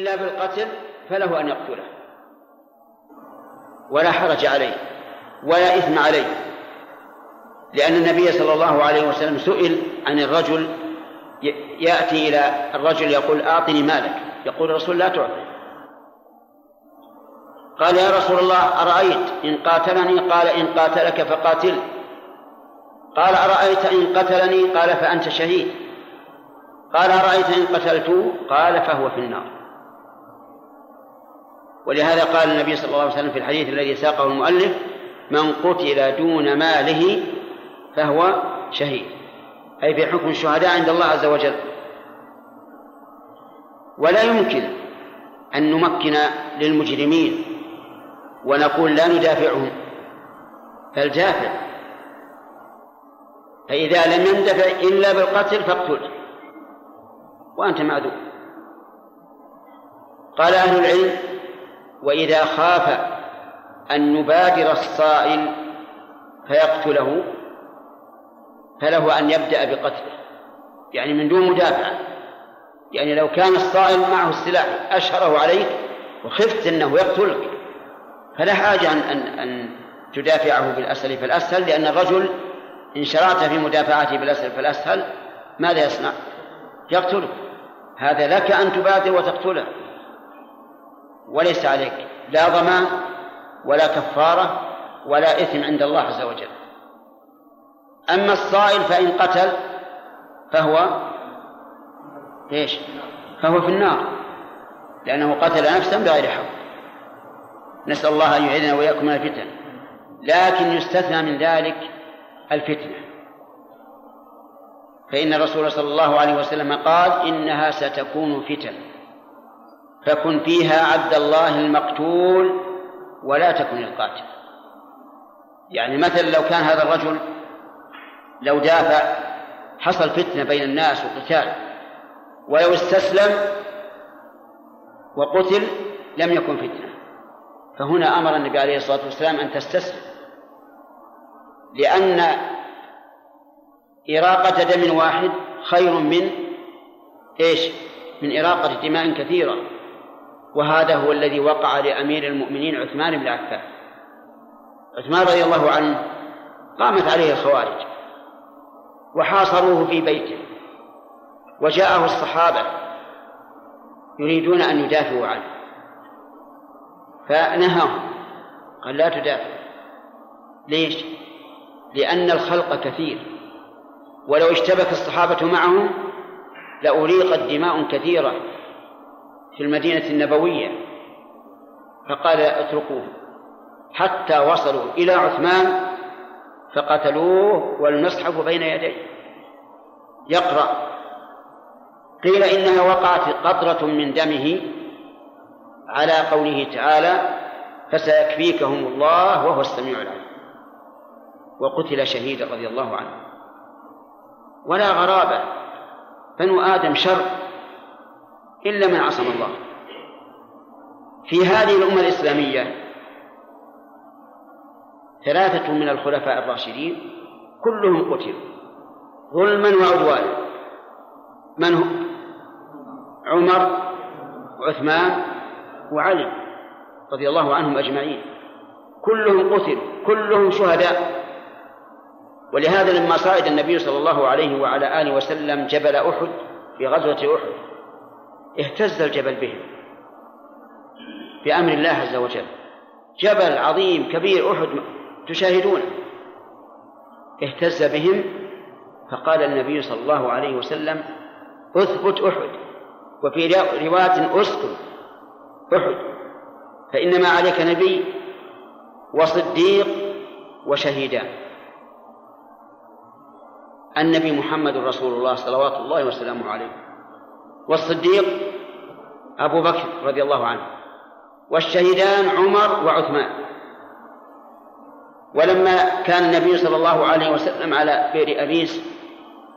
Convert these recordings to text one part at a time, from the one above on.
إلا بالقتل فله أن يقتله. ولا حرج عليه ولا إثم عليه لأن النبي صلى الله عليه وسلم سئل عن الرجل يأتي إلى الرجل يقول أعطني مالك يقول الرسول لا تعطي قال يا رسول الله أرأيت إن قاتلني؟ قال إن قاتلك فقاتل. قال أرأيت إن قتلني؟ قال فأنت شهيد. قال أرأيت إن قتلته قال فهو في النار. ولهذا قال النبي صلى الله عليه وسلم في الحديث الذي ساقه المؤلف من قتل دون ماله فهو شهيد. أي في حكم الشهداء عند الله عز وجل. ولا يمكن أن نمكن للمجرمين ونقول لا ندافعهم فالجافع فإذا لم يندفع إلا بالقتل فاقتله وأنت معذور قال أهل العلم وإذا خاف أن نبادر الصائل فيقتله فله أن يبدأ بقتله يعني من دون مدافعة يعني لو كان الصائل معه السلاح أشهره عليك وخفت أنه يقتلك فلا حاجة أن أن أن تدافعه بالأسهل فالأسهل لأن الرجل إن شرعت في مدافعته بالأسهل فالأسهل ماذا يصنع؟ يقتلك. هذا لك أن تبادر وتقتله. وليس عليك لا ضمان ولا كفارة ولا إثم عند الله عز وجل. أما الصائل فإن قتل فهو إيش؟ فهو في النار لأنه قتل نفسا بغير حق. نسأل الله أن يعيذنا وإياكم من الفتن. لكن يستثنى من ذلك الفتنة. فإن الرسول صلى الله عليه وسلم قال إنها ستكون فتن. فكن فيها عبد الله المقتول ولا تكن القاتل يعني مثلا لو كان هذا الرجل لو دافع حصل فتنة بين الناس وقتال ولو استسلم وقتل لم يكن فتنة. فهنا أمر النبي عليه الصلاة والسلام أن تستسلم. لأن إراقة دم واحد خير من إيش؟ من إراقة دماء كثيرة. وهذا هو الذي وقع لأمير المؤمنين عثمان بن عفان. عثمان رضي الله عنه قامت عليه الخوارج وحاصروه في بيته وجاءه الصحابة يريدون أن يدافعوا عنه. فنهاهم قال لا تدافع. ليش؟ لأن الخلق كثير. ولو اشتبك الصحابة معهم لأريقت دماء كثيرة. في المدينة النبوية. فقال اتركوه. حتى وصلوا إلى عثمان فقتلوه والمصحف بين يديه. يقرأ. قيل إنها وقعت قطرة من دمه على قوله تعالى فسيكفيكهم الله وهو السميع العليم وقتل شهيدا رضي الله عنه. ولا غرابة. بنو آدم شر. إلا من عصم الله. في هذه الأمة الإسلامية ثلاثة من الخلفاء الراشدين كلهم قتلوا ظلما وعدوانا من هم؟ عمر وعثمان وعلي رضي الله عنهم أجمعين. كلهم قتلوا كلهم شهداء. ولهذا لما صعد النبي صلى الله عليه وعلى آله وسلم جبل أحد في غزوة أحد اهتز الجبل بهم بأمر الله عز وجل. جبل عظيم كبير أحد تشاهدونه. اهتز بهم فقال النبي صلى الله عليه وسلم أثبت أحد وفي رواية اسكن أحد فإنما عليك نبي وصديق وشهيدان. النبي محمد رسول الله صلوات الله وسلامه عليه. والصديق أبو بكر رضي الله عنه والشهيدان عمر وعثمان. ولما كان النبي صلى الله عليه وسلم على بئر أبيس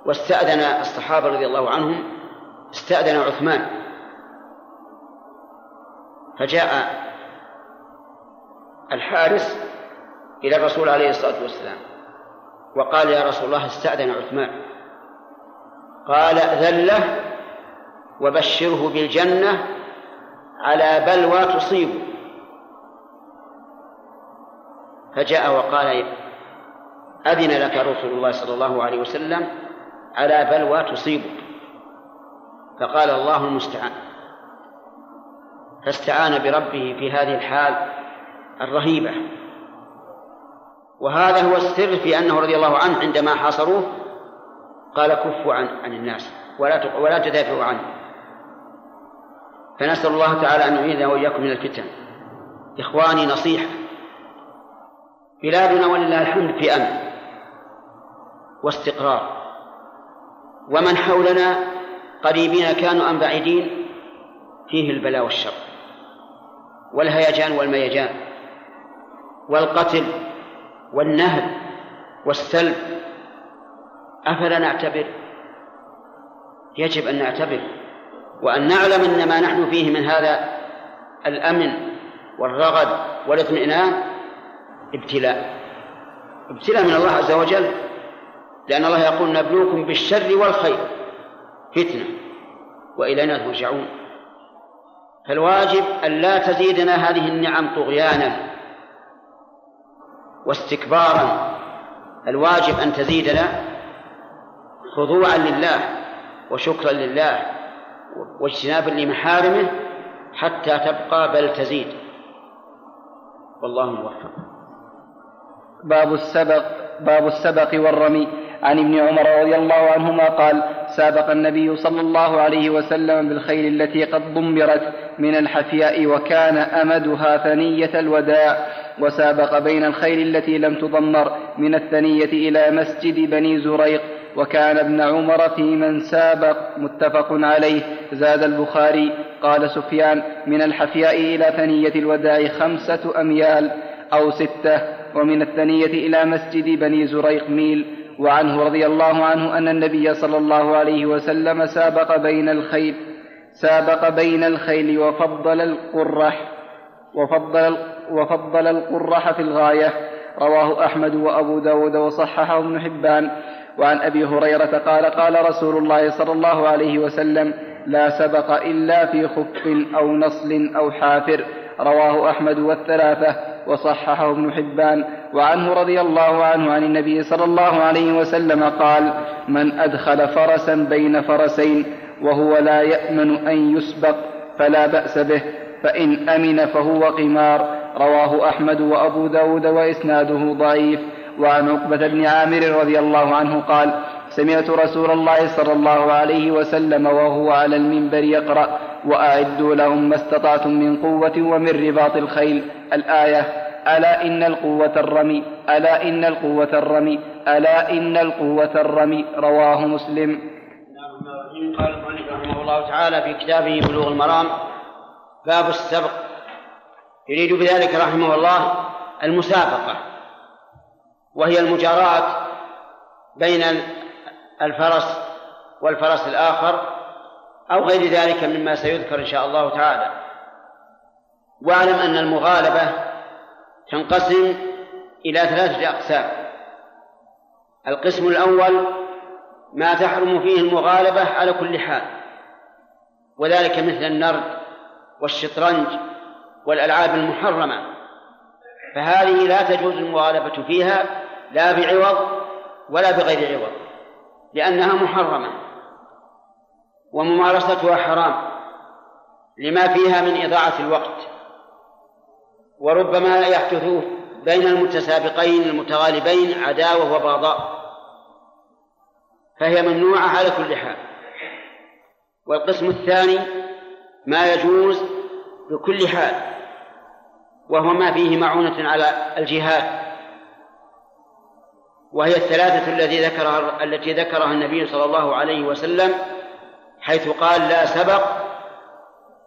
واستأذن الصحابة رضي الله عنهم استأذن عثمان. فجاء الحارس إلى الرسول عليه الصلاة والسلام وقال يا رسول الله استأذن عثمان. قال أذن له وبشره بالجنة على بلوى تصيب فجاء وقال أذن لك رسول الله صلى الله عليه وسلم على بلوى تصيبك فقال الله المستعان. فاستعان بربه في هذه الحال الرهيبة. وهذا هو السر في أنه رضي الله عنه عندما حاصروه قال كفوا عن عن الناس ولا ولا تدافعوا عنه. فنسأل الله تعالى أن يعيذنا وإياكم من الفتن. إخواني نصيحة. بلادنا ولله الحمد في أمن واستقرار. ومن حولنا قريبين كانوا أم بعيدين فيه البلاء والشر. والهيجان والميجان. والقتل والنهب والسلب. أفلا نعتبر؟ يجب أن نعتبر. وأن نعلم أن ما نحن فيه من هذا الأمن والرغد والاطمئنان ابتلاء. ابتلاء من الله عز وجل لأن الله يقول نبلوكم بالشر والخير فتنة وإلينا ترجعون. فالواجب أن لا تزيدنا هذه النعم طغيانا واستكبارا. الواجب أن تزيدنا خضوعا لله وشكرا لله. واجتنابا لمحارمه حتى تبقى بل تزيد. والله موفق. باب السبق باب السبق والرمي. عن ابن عمر رضي الله عنهما قال سابق النبي صلى الله عليه وسلم بالخيل التي قد ضمرت من الحفياء وكان أمدها ثنية الوداع وسابق بين الخيل التي لم تضمر من الثنية إلى مسجد بني زريق. وكان ابن عمر في من سابق متفق عليه. زاد البخاري قال سفيان من الحفياء إلى ثنية الوداع خمسة أميال أو ستة ومن الثنية إلى مسجد بني زريق ميل. وعنه رضي الله عنه أن النبي صلى الله عليه وسلم سابق بين الخيل سابق بين الخيل وفضل القرح وفضل وفضل القرح في الغاية. رواه أحمد وأبو داود وصححه ابن حبان. وعن أبي هريرة قال قال رسول الله صلى الله عليه وسلم لا سبق إلا في خف أو نصل أو حافر. رواه أحمد والثلاثة وصححه ابن حبان. وعنه رضي الله عنه عن النبي صلى الله عليه وسلم قال من أدخل فرسا بين فرسين وهو لا يأمن أن يسبق فلا بأس به فإن أمن فهو قمار. رواه أحمد وأبو داود وإسناده ضعيف. وعن عقبة بن عامر رضي الله عنه قال سمعت رسول الله صلى الله عليه وسلم وهو على المنبر يقرأ وأعدوا لهم ما استطعتم من قوة ومن رباط الخيل. الآية ألا إن القوة الرمي ألا إن القوة الرمي ألا إن القوة الرمي. رواه مسلم. قال رحمه الله تعالى في كتابه بلوغ المرام باب السبق. يريد بذلك رحمه الله المسابقة. وهي المجاراة بين الفرس والفرس الآخر أو غير ذلك مما سيذكر إن شاء الله تعالى. واعلم أن المغالبة تنقسم إلى ثلاثة أقسام. القسم الأول ما تحرم فيه المغالبة على كل حال وذلك مثل النرد والشطرنج والألعاب المحرمة فهذه لا تجوز المغالبة فيها لا بعوض ولا بغير عوض لأنها محرمة وممارستها حرام لما فيها من إضاعة الوقت وربما يحدث بين المتسابقين المتغالبين عداوة وبغضاء فهي ممنوعة على كل حال. والقسم الثاني ما يجوز بكل حال وهو ما فيه معونة على الجهاد. وهي الثلاثة التي ذكرها التي ذكرها النبي صلى الله عليه وسلم حيث قال لا سبق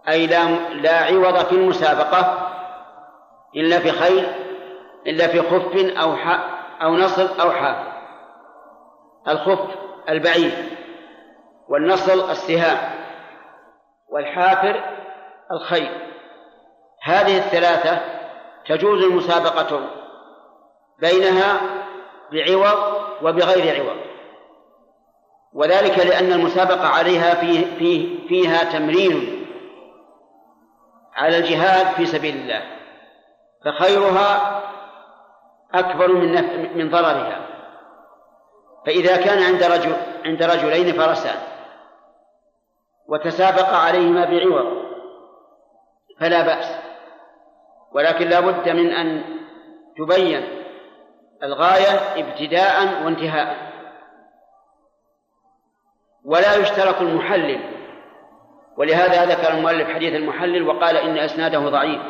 أي لا لا عوض في المسابقة إلا في خيل إلا في خف أو أو نصل أو حافر الخف البعيد والنصل السهام والحافر الخيل هذه الثلاثة تجوز المسابقة بينها بعوض وبغير عوض. وذلك لأن المسابقة عليها فيه, فيه فيها تمرين على الجهاد في سبيل الله فخيرها أكبر من من ضررها. فإذا كان عند رجل عند رجلين فرسان وتسابق عليهما بعوض فلا بأس. ولكن لا بد من أن تبين الغاية ابتداء وانتهاء. ولا يشترط المحلل. ولهذا ذكر المؤلف حديث المحلل وقال إن أسناده ضعيف.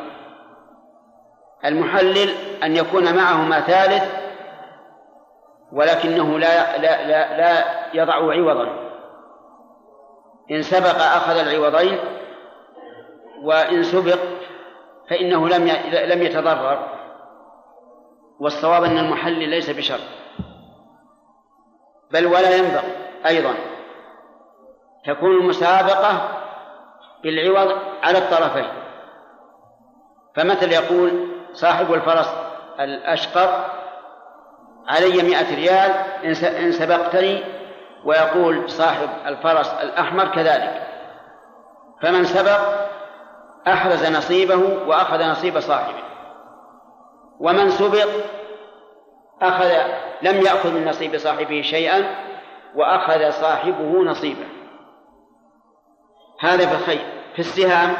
المحلل أن يكون معهما ثالث ولكنه لا لا لا, لا يضع عوضا. إن سبق أخذ العوضين وإن سبق فإنه لم لم يتضرر. والصواب أن المحلل ليس بشرط بل ولا ينبغي أيضا. تكون المسابقة بالعوض على الطرفين. فمثل يقول صاحب الفرس الأشقر علي مئة ريال إن سبقتني ويقول صاحب الفرس الأحمر كذلك. فمن سبق أحرز نصيبه وأخذ نصيب صاحبه. ومن سبق أخذ لم يأخذ من نصيب صاحبه شيئا وأخذ صاحبه نصيبه. هذا في الخير في السهام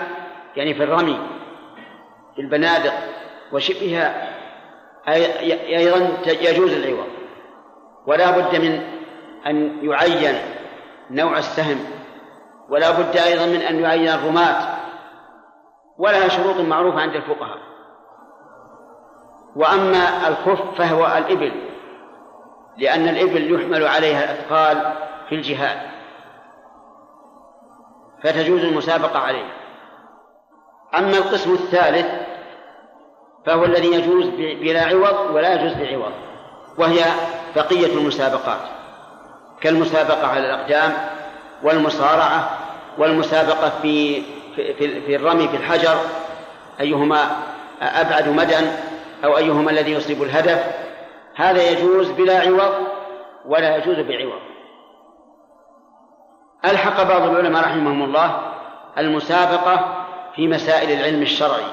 يعني في الرمي في البنادق وشبهها أيضا يجوز العوض. ولا بد من أن يعين نوع السهم ولا بد أيضا من أن يعين الرماة. ولها شروط معروفة عند الفقهاء. وأما الخف فهو الإبل لأن الإبل يحمل عليها الأثقال في الجهاد فتجوز المسابقة عليه. أما القسم الثالث فهو الذي يجوز بلا عوض ولا يجوز بعوض وهي بقية المسابقات كالمسابقة على الأقدام والمصارعة والمسابقة في في, في الرمي في الحجر أيهما أبعد مدى أو أيهما الذي يصيب الهدف هذا يجوز بلا عوض ولا يجوز بعوض. ألحق بعض العلماء رحمهم الله المسابقة في مسائل العلم الشرعي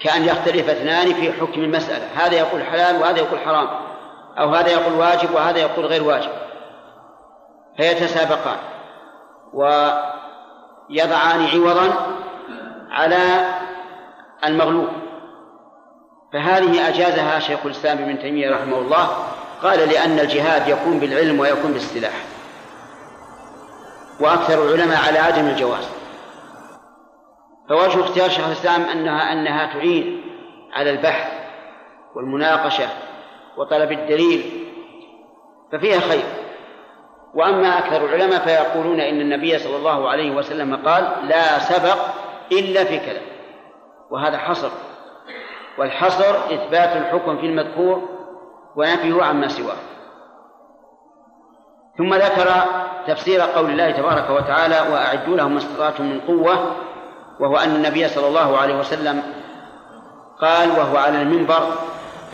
كأن يختلف اثنان في حكم المسألة هذا يقول حلال وهذا يقول حرام أو هذا يقول واجب وهذا يقول غير واجب. فيتسابقان ويضعان عوضا على المغلوب. فهذه أجازها شيخ الإسلام ابن تيمية رحمه الله قال لأن الجهاد يكون بالعلم ويكون بالسلاح. وأكثر العلماء على عدم الجواز. فوجه اختيار شيخ الإسلام أنها أنها تعين على البحث والمناقشة وطلب الدليل ففيها خير. وأما أكثر العلماء فيقولون إن النبي صلى الله عليه وسلم قال لا سبق إلا في كذا وهذا حصر. والحصر إثبات الحكم في المذكور ونفيه عما سواه. ثم ذكر تفسير قول الله تبارك وتعالى وأعدوا لهم ما استطعتم من قوة وهو أن النبي صلى الله عليه وسلم قال وهو على المنبر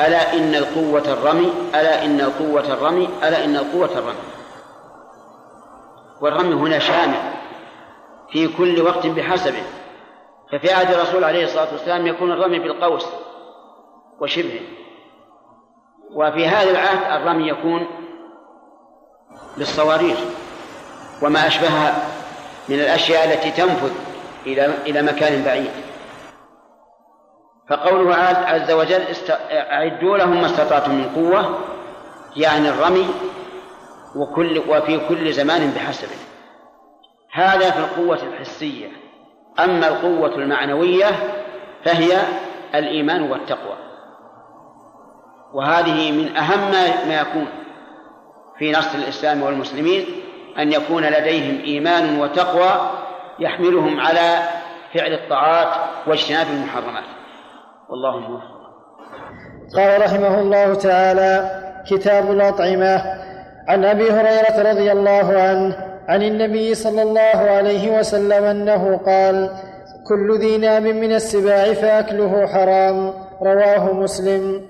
ألا إن القوة الرمي ألا إن القوة الرمي ألا إن القوة الرمي. والرمي هنا شامل في كل وقت بحسبه. ففي عهد الرسول عليه الصلاة والسلام يكون الرمي بالقوس. وشبهه. وفي هذا العهد الرمي يكون بالصواريخ وما أشبهها من الأشياء التي تنفذ إلى إلى مكان بعيد. فقوله عز وجل أعدوا لهم ما استطعتم من قوة يعني الرمي وكل وفي كل زمان بحسبه هذا في القوة الحسية. أما القوة المعنوية فهي الإيمان والتقوى. وهذه من أهم ما يكون في نصر الإسلام والمسلمين أن يكون لديهم إيمان وتقوى يحملهم على فعل الطاعات واجتناب المحرمات. والله موفق. قال رحمه الله تعالى كتاب الأطعمة عن أبي هريرة رضي الله عنه عن النبي صلى الله عليه وسلم أنه قال كل ذي ناب من السباع فأكله حرام رواه مسلم.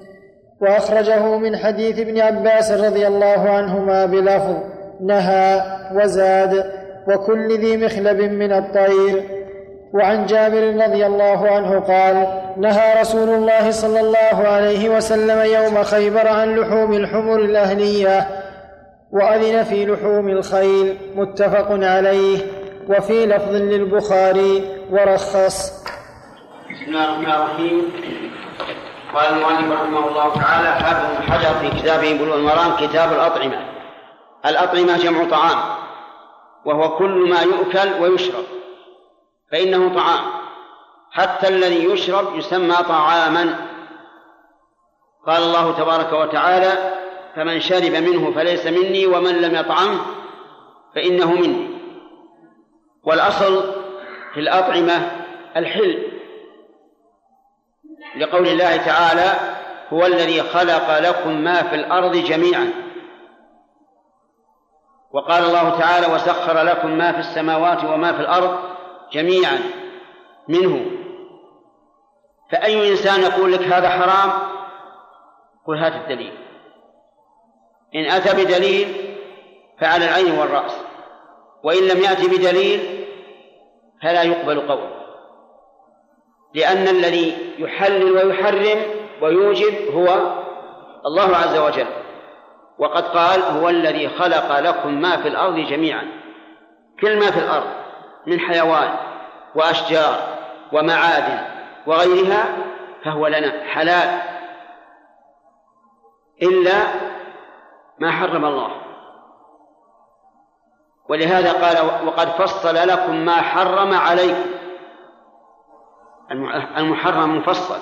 وأخرجه من حديث ابن عباس رضي الله عنهما بلفظ نهى وزاد وكل ذي مخلب من الطير. وعن جابر رضي الله عنه قال نهى رسول الله صلى الله عليه وسلم يوم خيبر عن لحوم الحمر الأهلية وأذن في لحوم الخيل متفق عليه وفي لفظ للبخاري ورخص. بسم الله الرحمن الرحيم. قال المؤلف رحمه الله تعالى حافظ حجر في كتابه بلوغ المرام كتاب الأطعمة. الأطعمة جمع طعام وهو كل ما يؤكل ويشرب فإنه طعام. حتى الذي يشرب يسمى طعاما. قال الله تبارك وتعالى فمن شرب منه فليس مني ومن لم يطعمه فإنه مني. والأصل في الأطعمة الحل لقول الله تعالى هو الذي خلق لكم ما في الأرض جميعا وقال الله تعالى وسخر لكم ما في السماوات وما في الأرض جميعا منه فأي إنسان يقول لك هذا حرام؟ قل هات الدليل. إن أتى بدليل فعلى العين والرأس وإن لم يأتي بدليل فلا يقبل قول لأن الذي يحلل ويحرم ويوجب هو الله عز وجل. وقد قال هو الذي خلق لكم ما في الأرض جميعا كل ما في الأرض من حيوان وأشجار ومعادن وغيرها فهو لنا حلال إلا ما حرم الله. ولهذا قال وقد فصل لكم ما حرم عليكم. المحرم مفصل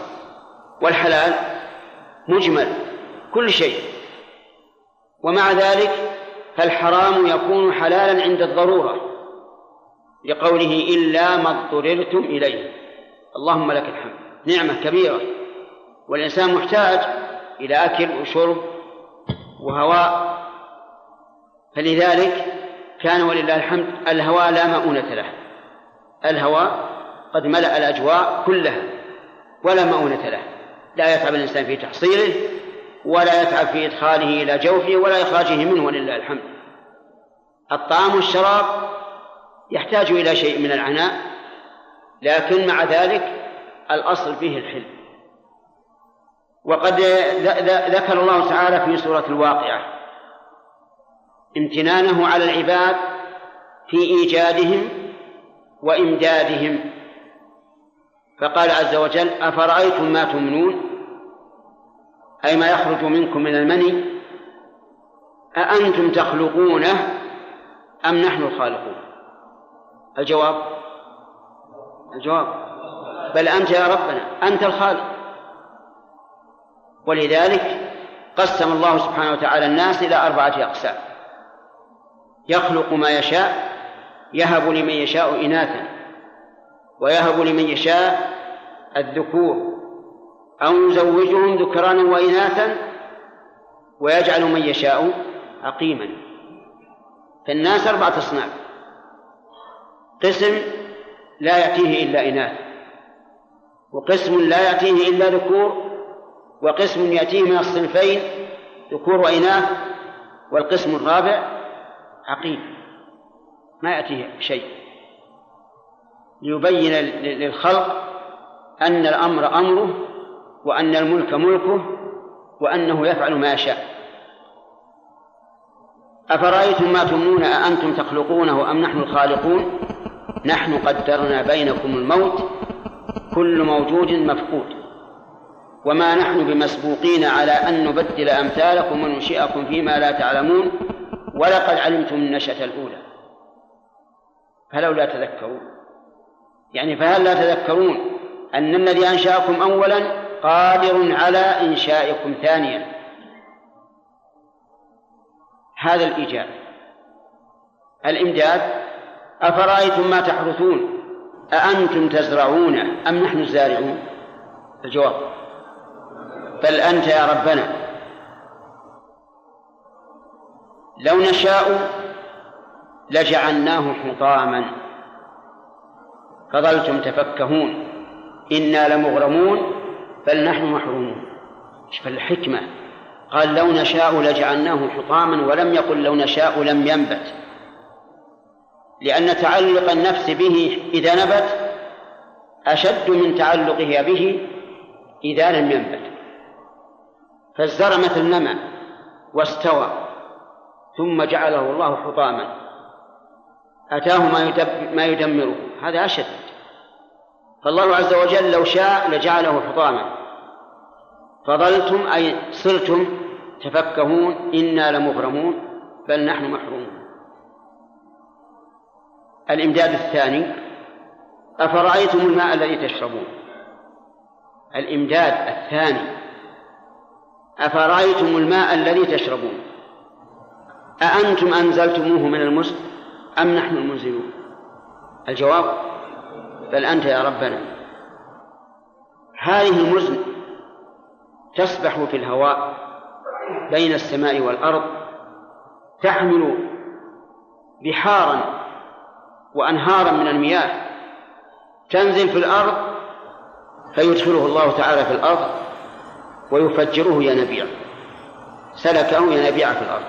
والحلال مجمل كل شيء. ومع ذلك فالحرام يكون حلالا عند الضرورة لقوله إلا ما اضطررتم إليه. اللهم لك الحمد. نعمة كبيرة. والإنسان محتاج إلى أكل وشرب وهواء. فلذلك كان ولله الحمد الهواء لا مؤونة له. الهواء قد ملأ الأجواء كلها ولا مؤونة له. لا يتعب الإنسان في تحصيله ولا يتعب في إدخاله إلى جوفه ولا إخراجه منه ولله الحمد. الطعام والشراب يحتاج إلى شيء من العناء لكن مع ذلك الأصل فيه الحل وقد ذكر الله تعالى في سورة الواقعة امتنانه على العباد في إيجادهم وإمدادهم فقال عز وجل أفرأيتم ما تمنون؟ أي ما يخرج منكم من المني؟ أأنتم تخلقونه أم نحن الخالقون؟ الجواب؟ الجواب. بل أنت يا ربنا أنت الخالق. ولذلك قسم الله سبحانه وتعالى الناس إلى أربعة أقسام. يخلق ما يشاء يهب لمن يشاء إناثا. ويهب لمن يشاء الذكور أو يزوجهم ذكرانا وإناثا ويجعل من يشاء عقيما فالناس أربعة أصناف. قسم لا يأتيه إلا إناث وقسم لا يأتيه إلا ذكور وقسم يأتيه من الصنفين ذكور وإناث والقسم الرابع عقيم. ما يأتيه شيء. ليبين للخلق أن الأمر أمره وأن الملك ملكه وأنه يفعل ما يشاء. أفرأيتم ما تمنون أأنتم تخلقونه أم نحن الخالقون؟ نحن قدرنا بينكم الموت كل موجود مفقود. وما نحن بمسبوقين على أن نبدل أمثالكم وننشئكم فيما لا تعلمون ولقد علمتم النشأة الأولى. فلولا تذكرون. يعني فهل لا تذكرون أن الذي أنشأكم أولا قادر على إنشائكم ثانيا؟ هذا الإيجاب. الإمداد أفرأيتم ما تحرثون؟ أأنتم تزرعون أم نحن الزارعون؟ الجواب. بل أنت يا ربنا. لو نشاء لجعلناه حطاما. فظلتم تفكهون. إنا لمغرمون بل نحن محرومون. شوف الحكمة قال لو نشاء لجعلناه حطاما ولم يقل لو نشاء لم ينبت. لأن تعلق النفس به إذا نبت أشد من تعلقها به إذا لم ينبت. فالزرع مثل نمى واستوى ثم جعله الله حطاما. أتاه ما يدمره. هذا أشد. فالله عز وجل لو شاء لجعله حطاما. فظلتم أي صرتم تفكهون إنا لمغرمون بل نحن محرومون. الإمداد الثاني أفرأيتم الماء الذي تشربون؟ الإمداد الثاني أفرأيتم الماء الذي تشربون؟ أأنتم أنزلتموه من المزن أم نحن المنزلون؟ الجواب بل أنت يا ربنا. هذه المزن تسبح في الهواء بين السماء والأرض تحمل بحارا وأنهارا من المياه تنزل في الأرض فيدخله الله تعالى في الأرض ويفجره ينابيع. سلكه ينابيع في الأرض.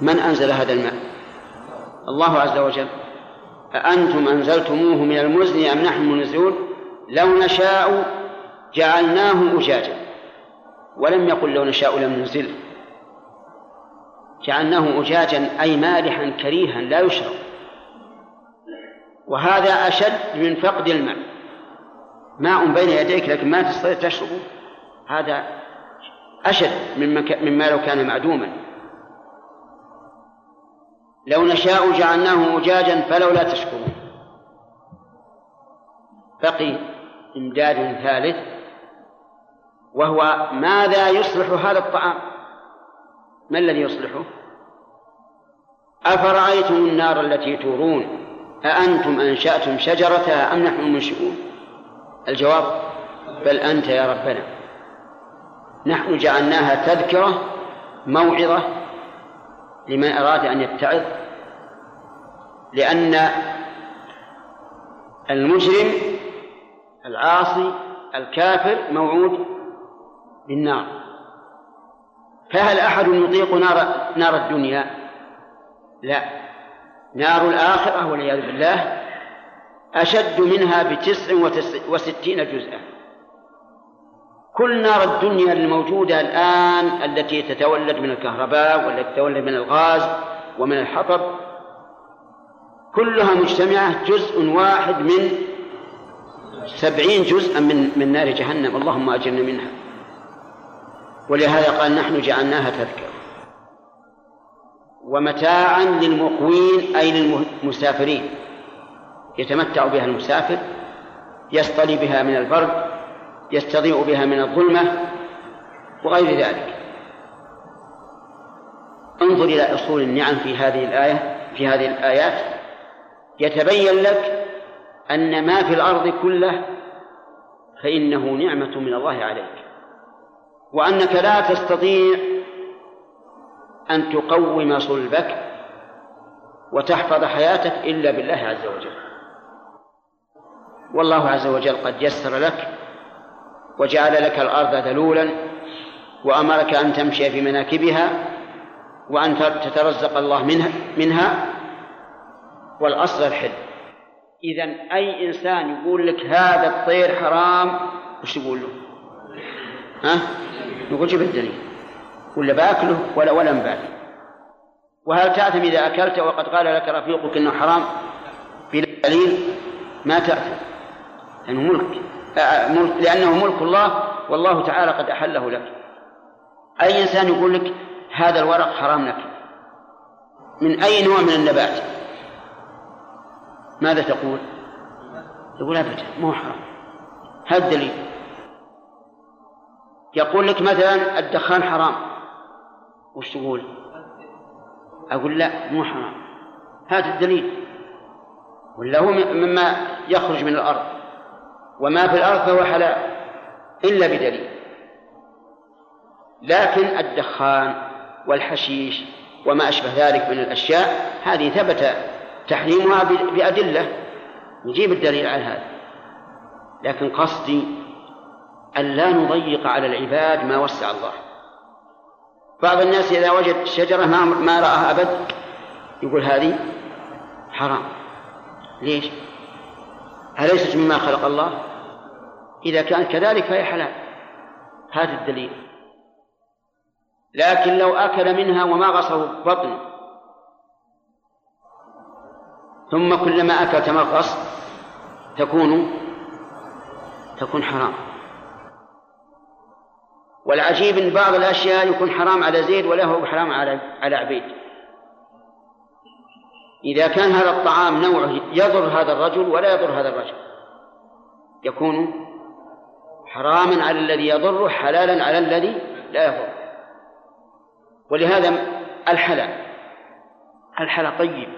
من أنزل هذا الماء؟ الله عز وجل. أأنتم أنزلتموه من المزن أم نحن المنزلون لو نشاء جعلناه أجاجا. ولم يقل لو نشاء لم ننزله جعلناه أجاجا أي مالحا كريها لا يشرب. وهذا أشد من فقد الماء ماء بين يديك لكن ما تستطيع تشربه. هذا أشد مما لو كان معدوما. لو نشاء جعلناه أجاجا فلولا تشكرون. بقي إمداد ثالث وهو ماذا يصلح هذا الطعام؟ ما الذي يصلحه؟ أفرأيتم النار التي تورون؟ أأنتم أنشأتم شجرتها أم نحن المنشئون الجواب بل أنت يا ربنا. نحن جعلناها تذكرة موعظة لمن أراد أن يتعظ لأن المجرم العاصي الكافر موعود بالنار. فهل أحد يطيق نار نار الدنيا؟ لا. نار الآخرة والعياذ بالله أشد منها بتسع وستين جزءا. كل نار الدنيا الموجودة الآن التي تتولد من الكهرباء والتي تتولد من الغاز ومن الحطب كلها مجتمعة جزء واحد من سبعين جزءا من من نار جهنم اللهم أجرنا منها. ولهذا قال نحن جعلناها تذكرة. ومتاعا للمقوين أي للمسافرين. يتمتع بها المسافر يصطلي بها من البرد يستضيء بها من الظلمة وغير ذلك. انظر إلى أصول النعم في هذه الآية في هذه الآيات. يتبين لك أن ما في الأرض كله فإنه نعمة من الله عليك وأنك لا تستطيع أن تقوم صلبك وتحفظ حياتك إلا بالله عز وجل. والله عز وجل قد يسر لك وجعل لك الأرض ذلولا وأمرك أن تمشي في مناكبها وأن تترزق الله منها, منها والأصل الحل إذا أي إنسان يقول لك هذا الطير حرام وش تقول له؟ ها؟ يقول جيب الدليل ولا باكله ولا ولا مبالي وهل تأثم إذا أكلت؟ وقد قال لك رفيقك إنه حرام. بلا دليل ما تأثم لأنه ملك ملك. لأنه ملك الله والله تعالى قد أحله لك. أي إنسان يقول لك هذا الورق حرام لك؟ من أي نوع من النبات؟ ماذا تقول؟ تقول أبدا مو حرام. هذا الدليل. يقول لك مثلا الدخان حرام. وش تقول؟ أقول لا مو حرام. هذا الدليل. ولا هو مما يخرج من الأرض. وما في الأرض فهو حلال إلا بدليل. لكن الدخان والحشيش وما أشبه ذلك من الأشياء هذه ثبت تحريمها بأدلة. نجيب الدليل على هذا. لكن قصدي أن لا نضيق على العباد ما وسع الله. بعض الناس إذا وجد شجرة ما ما رآها أبد يقول هذه حرام. ليش؟ أليست مما خلق الله؟ إذا كانت كذلك فهي حلال. هذا الدليل. لكن لو أكل منها ومغصه بطن. ثم كلما أكل تمغص تكون تكون حرام. والعجيب إن بعض الأشياء يكون حرام على زيد ولا هو حرام على على عبيد. إذا كان هذا الطعام نوعه يضر هذا الرجل ولا يضر هذا الرجل. يكون حراما على الذي يضره حلالا على الذي لا يضر. ولهذا الحلى الحلى طيب.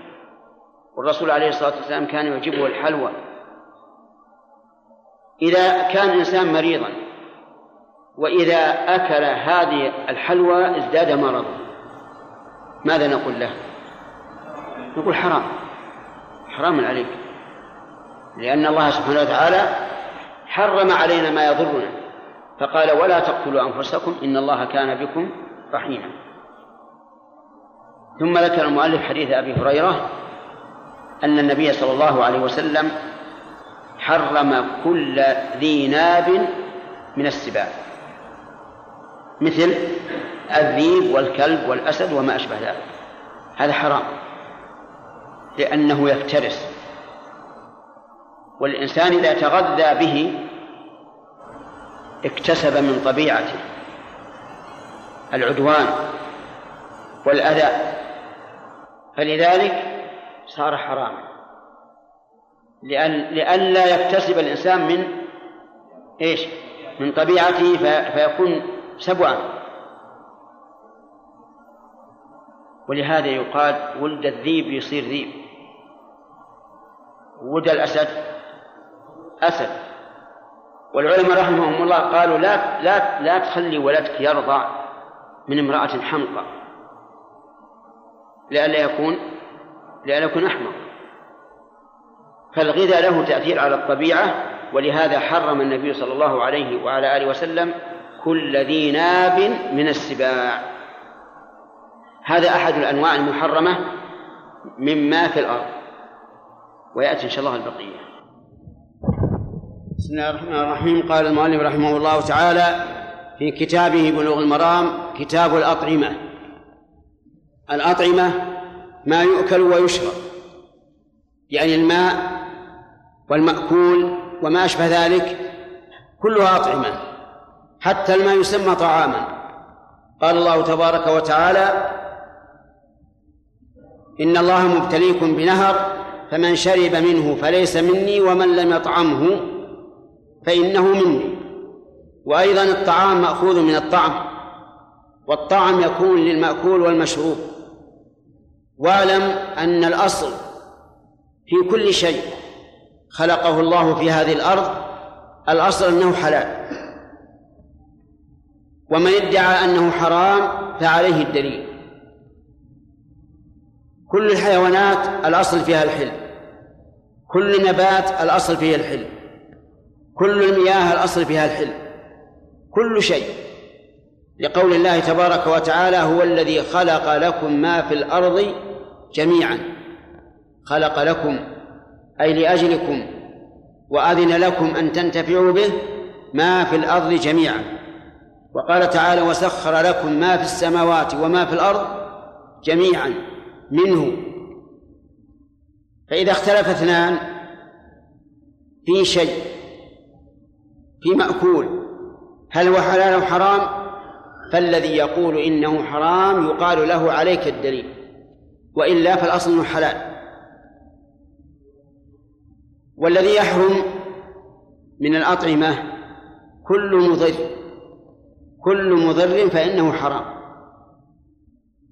والرسول عليه الصلاة والسلام كان يعجبه الحلوى. إذا كان إنسان مريضا وإذا أكل هذه الحلوى ازداد مرضا ماذا نقول له؟ نقول حرام. حرام عليك. لأن الله سبحانه وتعالى حرم علينا ما يضرنا. فقال ولا تقتلوا أنفسكم إن الله كان بكم رحيما. ثم ذكر المؤلف حديث أبي هريرة أن النبي صلى الله عليه وسلم حرم كل ذي ناب من السباع. مثل الذيب والكلب والأسد وما أشبه ذلك. هذا حرام. لأنه يفترس. والإنسان إذا تغذى به اكتسب من طبيعته العدوان والأذى فلذلك صار حراما. لأن لئلا يكتسب الإنسان من إيش؟ من طبيعته فيكون سبعا. ولهذا يقال ولد الذيب يصير ذيب. ولد الأسد أسد. والعلماء رحمهم الله قالوا لا لا لا تخلي ولدك يرضع من امرأة حمقى لئلا يكون لئلا يكون أحمق. فالغذاء له تأثير على الطبيعة ولهذا حرم النبي صلى الله عليه وعلى آله وسلم كل ذي ناب من السباع. هذا أحد الأنواع المحرمة مما في الأرض ويأتي إن شاء الله البقية. بسم الله الرحمن الرحيم. قال المؤلف رحمه الله تعالى في كتابه بلوغ المرام كتاب الأطعمة. الأطعمة ما يؤكل ويشرب. يعني الماء والمأكول وما أشبه ذلك كلها أطعمة حتى الماء يسمى طعاما. قال الله تبارك وتعالى إن الله مبتليكم بنهر فمن شرب منه فليس مني ومن لم يطعمه فإنه مني. وأيضا الطعام مأخوذ من الطعم والطعم يكون للمأكول والمشروب. واعلم أن الأصل في كل شيء خلقه الله في هذه الأرض الأصل أنه حلال. ومن ادعى أنه حرام فعليه الدليل. كل الحيوانات الأصل فيها الحل كل نبات الأصل فيه الحل كل المياه الأصل فيها الحل. كل شيء. لقول الله تبارك وتعالى هو الذي خلق لكم ما في الأرض جميعا. خلق لكم أي لأجلكم وأذن لكم أن تنتفعوا به ما في الأرض جميعا. وقال تعالى وسخر لكم ما في السماوات وما في الأرض جميعا منه. فإذا اختلف اثنان في شيء في مأكول. هل هو حلال أو حرام؟ فالذي يقول إنه حرام يقال له عليك الدليل. وإلا فالأصل أنه حلال. والذي يحرم من الأطعمة كل مضر. كل مضر فإنه حرام.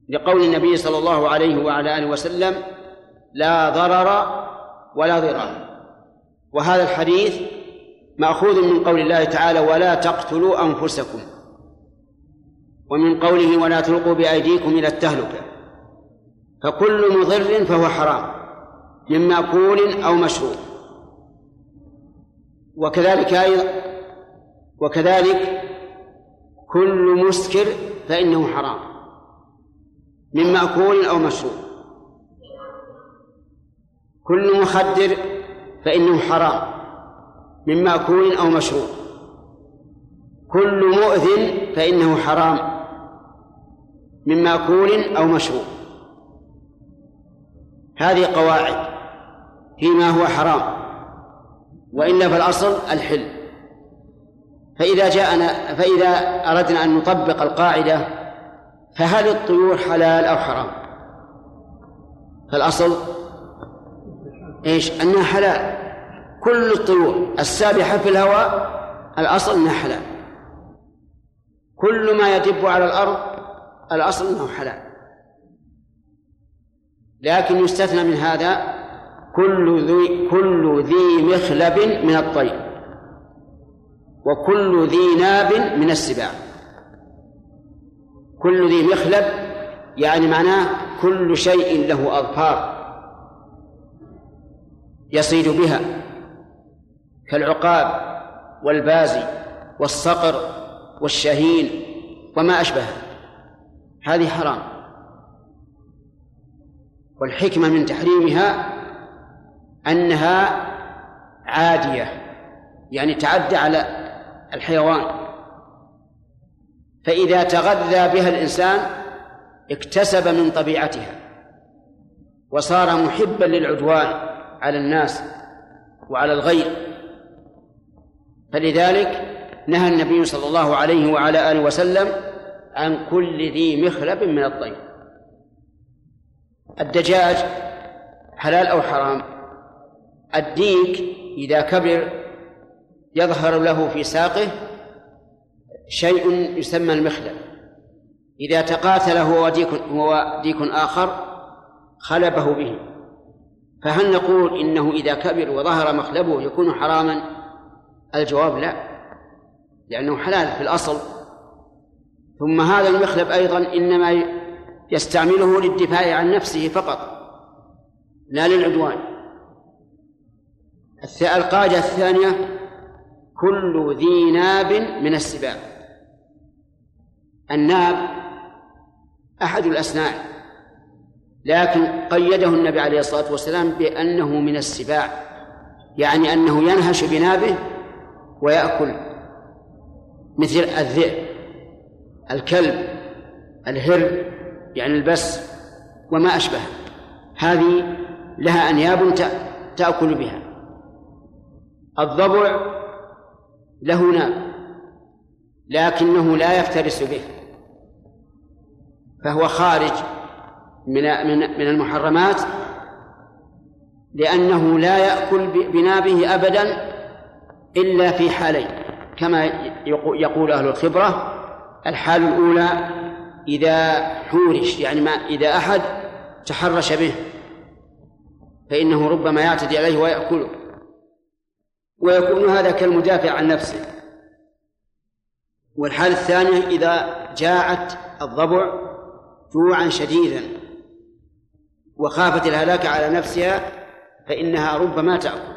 لقول النبي صلى الله عليه وعلى آله وسلم لا ضرر ولا ضرار. وهذا الحديث مأخوذ من قول الله تعالى ولا تقتلوا أنفسكم. ومن قوله ولا تلقوا بأيديكم إلى التهلكة. فكل مضر فهو حرام من مأكول أو مشروب. وكذلك أيضا وكذلك كل مسكر فإنه حرام من مأكول أو مشروب. كل مخدر فإنه حرام من مأكول أو مشروب. كل مؤذ فإنه حرام. من مأكول أو مشروب. هذه قواعد. فيما هو حرام. وإلا فالأصل الحل. فإذا جاءنا فإذا أردنا أن نطبق القاعدة فهل الطيور حلال أو حرام؟ فالأصل إيش؟ أنها حلال. كل الطيور السابحة في الهواء الأصل أنها حلال. كل ما يدب على الأرض الأصل أنه حلال. لكن يستثنى من هذا كل ذي كل ذي مخلب من الطير وكل ذي ناب من السباع. كل ذي مخلب يعني معناه كل شيء له أظفار يصيد بها. كالعقاب والبازي والصقر والشهين وما أشبهه. هذه حرام. والحكمة من تحريمها أنها عادية يعني تعدى على الحيوان. فإذا تغذى بها الإنسان اكتسب من طبيعتها وصار محبا للعدوان على الناس وعلى الغير. فلذلك نهى النبي صلى الله عليه وعلى آله وسلم عن كل ذي مخلب من الطير الدجاج حلال أو حرام؟ الديك إذا كبر يظهر له في ساقه شيء يسمى المخلب. إذا تقاتل هو وديك, هو ديك آخر خلبه به. فهل نقول إنه إذا كبر وظهر مخلبه يكون حراما؟ الجواب لا لأنه حلال في الأصل. ثم هذا المخلب أيضا إنما يستعمله للدفاع عن نفسه فقط لا للعدوان. القاعدة الثانية كل ذي ناب من السباع الناب أحد الأسنان لكن قيده النبي عليه الصلاة والسلام بأنه من السباع يعني أنه ينهش بنابه ويأكل مثل الذئب الكلب الهر يعني البس وما أشبه. هذه لها أنياب تأكل بها. الضبع له ناب لكنه لا يفترس به فهو خارج من من من المحرمات لأنه لا يأكل بنابه أبدا إلا في حالين كما يقول أهل الخبرة الحال الأولى إذا حورش يعني ما إذا أحد تحرش به فإنه ربما يعتدي عليه ويأكله. ويكون هذا كالمدافع عن نفسه. والحالة الثانية إذا جاعت الضبع جوعا شديدا وخافت الهلاك على نفسها فإنها ربما تأكل.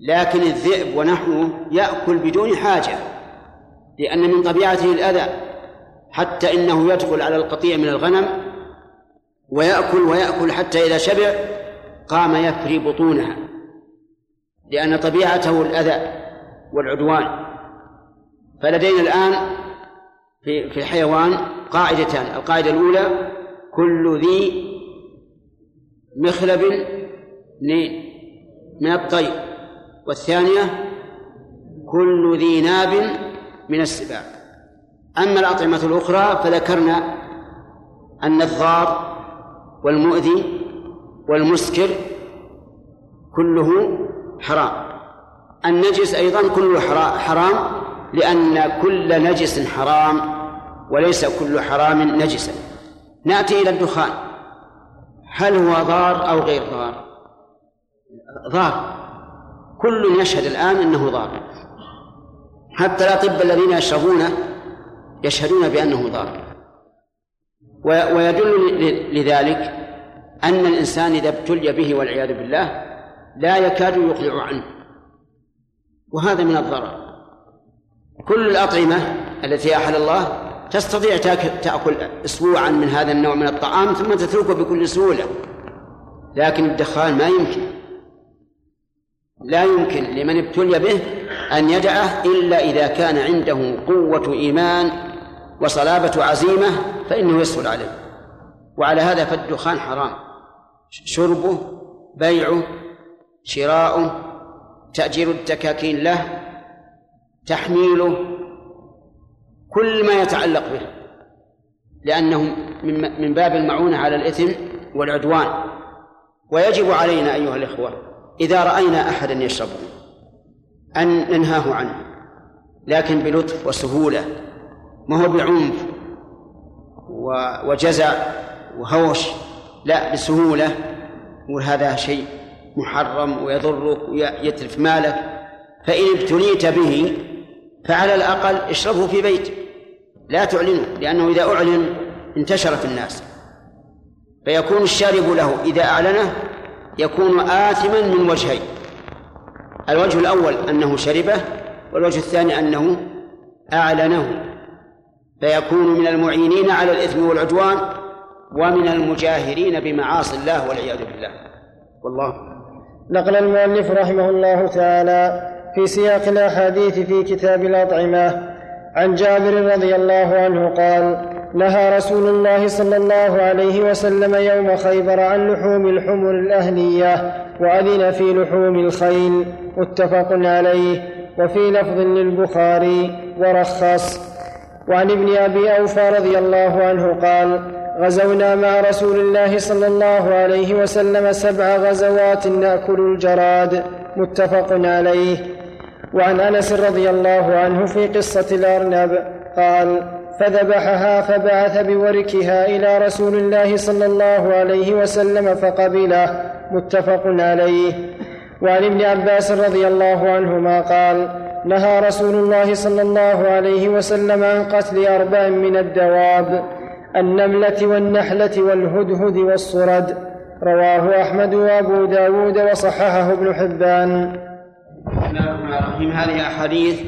لكن الذئب ونحوه يأكل بدون حاجة لأن من طبيعته الأذى حتى إنه يدخل على القطيع من الغنم ويأكل ويأكل حتى إذا شبع قام يفري بطونها لأن طبيعته الأذى والعدوان. فلدينا الآن في في الحيوان قاعدتان القاعدة الأولى كل ذي مخلب من الطير. والثانية كل ذي ناب من السباع أما الأطعمة الأخرى فذكرنا أن الضار والمؤذي والمسكر كله حرام. النجس أيضا كله حرام لأن كل نجس حرام وليس كل حرام نجسا. نأتي إلى الدخان. هل هو ضار أو غير ضار؟ ضار. كل يشهد الآن أنه ضار حتى الأطباء الذين يشربونه يشهدون بأنه ضار ويدل لذلك أن الإنسان إذا ابتلي به والعياذ بالله لا يكاد يقلع عنه. وهذا من الضرر. كل الأطعمة التي أحل الله تستطيع تأكل أسبوعا من هذا النوع من الطعام ثم تتركه بكل سهولة. لكن الدخان ما يمكن. لا يمكن لمن ابتلي به أن يدعه إلا إذا كان عنده قوة إيمان وصلابة عزيمة فإنه يسهل عليه. وعلى هذا فالدخان حرام. شربه بيعه شراؤه تأجير الدكاكين له تحميله كل ما يتعلق به. لأنه من باب المعونة على الإثم والعدوان. ويجب علينا أيها الإخوة إذا رأينا أحدا يشربه أن ننهاه عنه لكن بلطف وسهولة ما هو بعنف وجزع وهوش لا بسهولة وهذا شيء محرم ويضرك ويتلف مالك فإن ابتليت به فعلى الأقل اشربه في بيتك لا تعلنه لأنه إذا أعلن انتشر في الناس فيكون الشارب له إذا أعلنه يكون آثما من وجهين. الوجه الأول أنه شربه والوجه الثاني أنه أعلنه. فيكون من المعينين على الإثم والعدوان ومن المجاهرين بمعاصي الله والعياذ بالله. والله. نقل المؤلف رحمه الله تعالى في سياق الأحاديث في كتاب الأطعمة عن جابر رضي الله عنه قال نهى رسول الله صلى الله عليه وسلم يوم خيبر عن لحوم الحمر الأهلية وأذن في لحوم الخيل متفق عليه. وفي لفظ للبخاري ورخص. وعن ابن أبي أوفى رضي الله عنه قال غزونا مع رسول الله صلى الله عليه وسلم سبع غزوات نأكل الجراد متفق عليه. وعن أنس رضي الله عنه في قصة الأرنب قال فذبحها فبعث بوركها إلى رسول الله صلى الله عليه وسلم فقبله. متفق عليه. وعن ابن عباس رضي الله عنهما قال نهى رسول الله صلى الله عليه وسلم عن قتل أربع من الدواب النملة والنحلة والهدهد والصرد. رواه أحمد وأبو داود وصححه ابن حبان. الله هذه احاديث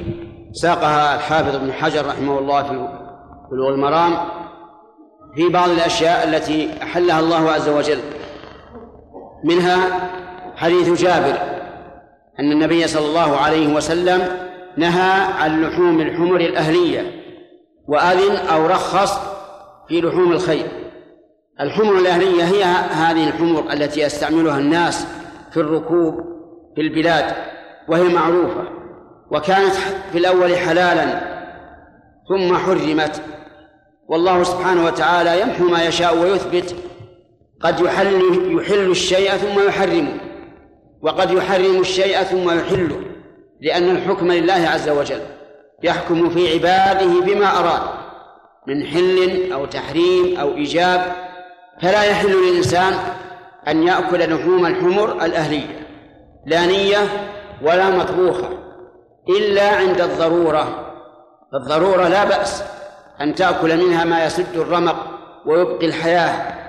ساقها الحافظ ابن حجر رحمه الله في بلوغ المرام في بعض الأشياء التي أحلها الله عز وجل. منها حديث جابر أن النبي صلى الله عليه وسلم نهى عن لحوم الحمر الأهلية وأذن أو رخص في لحوم الخيل. الحمر الأهلية هي هذه الحمر التي يستعملها الناس في الركوب في البلاد وهي معروفة وكانت في الأول حلالا ثم حرمت. والله سبحانه وتعالى يمحو ما يشاء ويثبت. قد يحل يحل الشيء ثم يحرمه وقد يحرم الشيء ثم يحله لأن الحكم لله عز وجل يحكم في عباده بما أراد من حل أو تحريم أو إيجاب. فلا يحل للإنسان أن يأكل لحوم الحمر الأهلية لا نية ولا مطبوخة إلا عند الضرورة. الضرورة لا بأس. أن تأكل منها ما يسد الرمق ويبقي الحياة.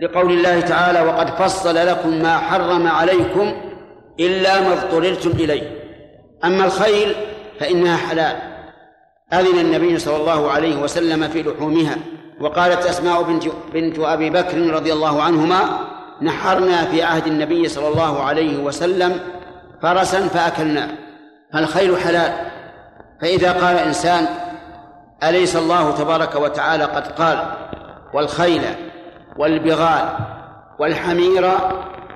لقول الله تعالى وقد فصل لكم ما حرم عليكم إلا ما اضطررتم إليه. أما الخيل فإنها حلال. أذن النبي صلى الله عليه وسلم في لحومها وقالت أسماء بنت, بنت أبي بكر رضي الله عنهما نحرنا في عهد النبي صلى الله عليه وسلم فرسا فأكلناه. فالخيل حلال. فإذا قال إنسان أليس الله تبارك وتعالى قد قال والخيل والبغال والحمير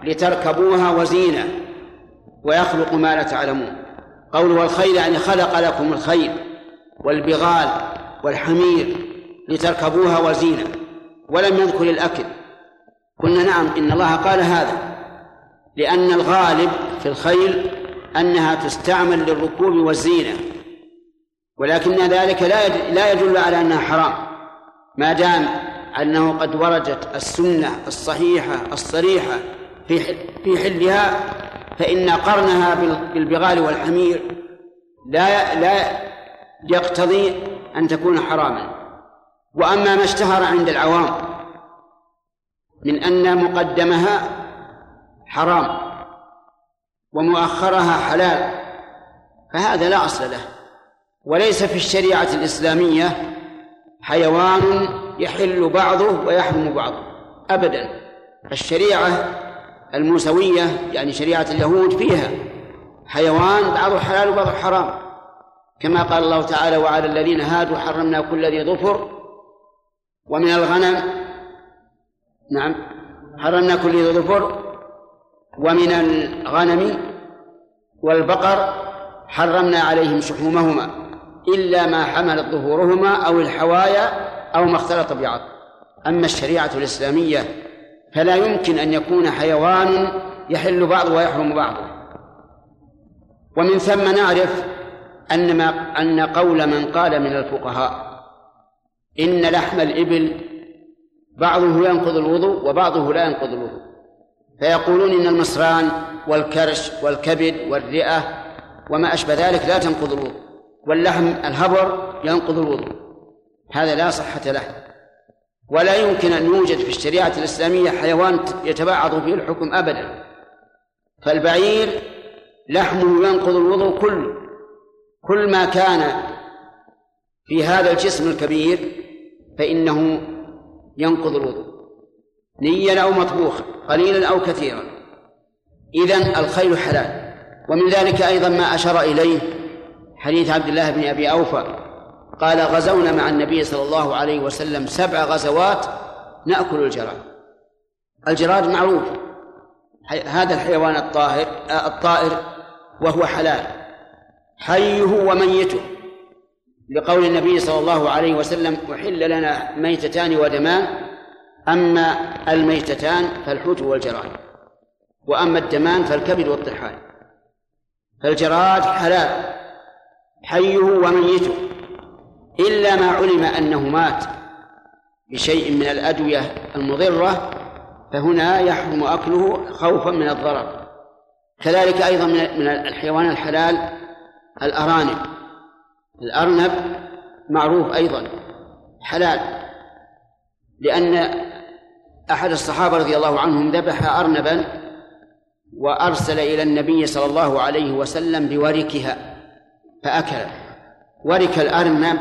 لتركبوها وزينة ويخلق ما لا تعلمون. قوله والخيل يعني خلق لكم الخيل والبغال والحمير لتركبوها وزينة ولم يذكر الأكل. قلنا نعم إن الله قال هذا لأن الغالب في الخيل أنها تستعمل للركوب والزينة. ولكن ذلك لا لا يدل على أنها حرام. ما دام أنه قد وردت السنة الصحيحة الصريحة في في حلها فإن قرنها بالبغال والحمير لا لا يقتضي أن تكون حراما. وأما ما اشتهر عند العوام من أن مقدمها حرام ومؤخرها حلال فهذا لا أصل له. وليس في الشريعة الإسلامية حيوان يحل بعضه ويحرم بعضه. أبدا. الشريعة الموسوية يعني شريعة اليهود فيها حيوان بعضه حلال وبعضه حرام. كما قال الله تعالى وعلى الذين هادوا حرمنا كل ذي ظفر ومن الغنم. نعم. حرمنا كل ذي ظفر ومن الغنم والبقر حرمنا عليهم شحومهما. إلا ما حملت ظهورهما أو الحوايا أو ما اختلط بعض. أما الشريعة الإسلامية فلا يمكن أن يكون حيوان يحل بعضه ويحرم بعضه. ومن ثم نعرف أن ما أن قول من قال من الفقهاء إن لحم الإبل بعضه ينقض الوضوء وبعضه لا ينقض الوضوء. فيقولون إن المصران والكرش والكبد والرئة وما أشبه ذلك لا تنقض الوضوء. واللحم الهبر ينقض الوضوء. هذا لا صحة له. ولا يمكن أن يوجد في الشريعة الإسلامية حيوان يتبعض فيه الحكم أبدا. فالبعير لحمه ينقض الوضوء كله كل ما كان في هذا الجسم الكبير فإنه ينقض الوضوء. نيا أو مطبوخا قليلا أو كثيرا. إذن الخيل حلال. ومن ذلك أيضا ما أشار إليه حديث عبد الله بن أبي أوفى قال غزونا مع النبي صلى الله عليه وسلم سبع غزوات نأكل الجراد. الجراد معروف. هذا الحيوان الطاهر الطائر وهو حلال. حيه وميته. لقول النبي صلى الله عليه وسلم أحل لنا ميتتان ودمان أما الميتتان فالحوت والجراد. وأما الدمان فالكبد والطحال. فالجراد حلال. حيه وميته إلا ما علم أنه مات بشيء من الأدوية المضرة فهنا يحرم أكله خوفا من الضرر. كذلك أيضا من الحيوان الحلال الأرانب. الأرنب معروف أيضا حلال لأن أحد الصحابة رضي الله عنهم ذبح أرنبا وأرسل إلى النبي صلى الله عليه وسلم بوركها. فأكل. ورك الأرنب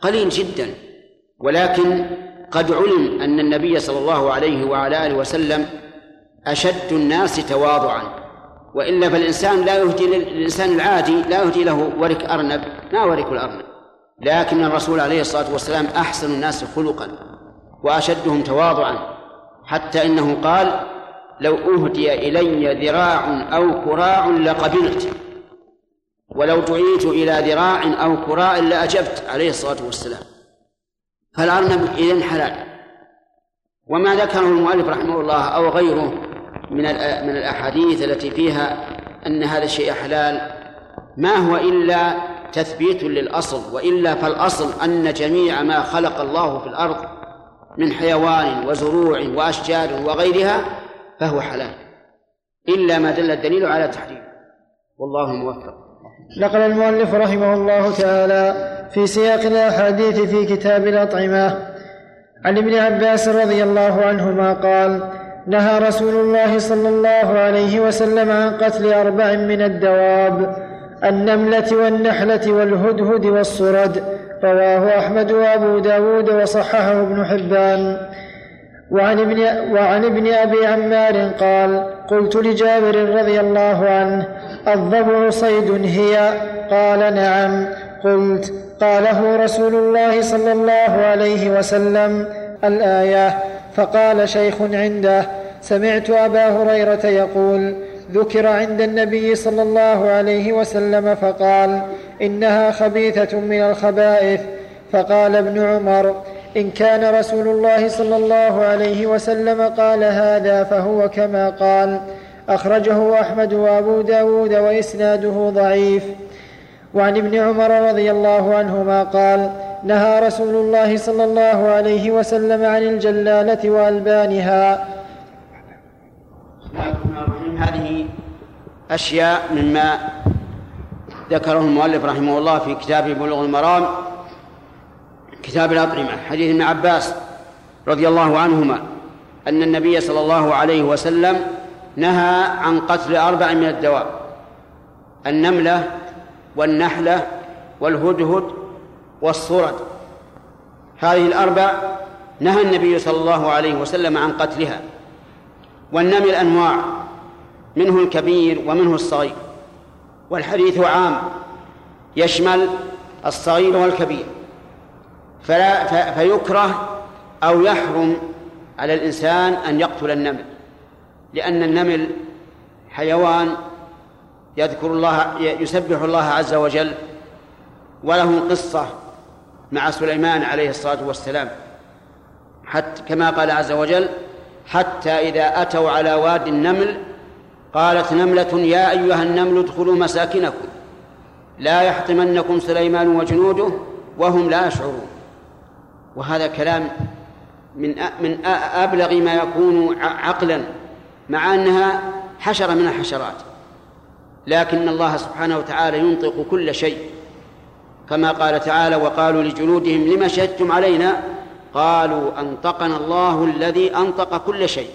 قليل جدا ولكن قد علم أن النبي صلى الله عليه وعلى آله وسلم أشد الناس تواضعا. وإلا فالإنسان لا يهدي للإنسان العادي لا يهدي له ورك أرنب ما ورك الأرنب. لكن الرسول عليه الصلاة والسلام أحسن الناس خلقا وأشدهم تواضعا. حتى إنه قال لو أهدي إلي ذراع أو كراع لقبلت. ولو دعيت إلى ذراع أو كراع لأجبت عليه الصلاة والسلام. فالأرنب إذن حلال وما ذكره المؤلف رحمه الله أو غيره من من الأحاديث التي فيها أن هذا الشيء حلال ما هو إلا تثبيت للأصل وإلا فالأصل أن جميع ما خلق الله في الأرض من حيوان وزروع وأشجار وغيرها فهو حلال. إلا ما دل الدليل على تحريمه والله موفق. نقل المؤلف رحمه الله تعالى في سياق الأحاديث في كتاب الأطعمة. عن ابن عباس رضي الله عنهما قال نهى رسول الله صلى الله عليه وسلم عن قتل أربع من الدواب النملة والنحلة والهدهد والصرد رواه أحمد وأبو داود وصححه ابن حبان. وعن ابن, وعن ابن أبي عمار قال قلت لجابر رضي الله عنه الضبع صيد هي. قال نعم. قلت قاله رسول الله صلى الله عليه وسلم الآية. فقال شيخ عنده سمعت أبا هريرة يقول ذكر عند النبي صلى الله عليه وسلم فقال إنها خبيثة من الخبائث. فقال ابن عمر إن كان رسول الله صلى الله عليه وسلم قال هذا فهو كما قال. أخرجه أحمد وأبو داود وإسناده ضعيف. وعن ابن عمر رضي الله عنهما قال نهى رسول الله صلى الله عليه وسلم عن الجلالة وألبانها. هذه أشياء مما ذكره المؤلف رحمه الله في كتابه بلوغ المرام كتاب الأطعمة حديث ابن عباس رضي الله عنهما أن النبي صلى الله عليه وسلم نهى عن قتل أربع من الدواب النملة والنحلة والهدهد والصرد. هذه الأربع نهى النبي صلى الله عليه وسلم عن قتلها والنمل أنواع منه الكبير ومنه الصغير والحديث عام يشمل الصغير والكبير فلا فيكره أو يحرم على الإنسان أن يقتل النمل. لأن النمل حيوان يذكر الله يسبح الله عز وجل وله قصة مع سليمان عليه الصلاة والسلام. حتى كما قال عز وجل حتى إذا أتوا على واد النمل قالت نملة يا أيها النمل ادخلوا مساكنكم لا يحطمنكم سليمان وجنوده وهم لا يشعرون. وهذا كلام من من أبلغ ما يكون عقلا مع أنها حشرة من الحشرات. لكن الله سبحانه وتعالى ينطق كل شيء. كما قال تعالى وقالوا لجلودهم لما شهدتم علينا؟ قالوا أنطقنا الله الذي أنطق كل شيء.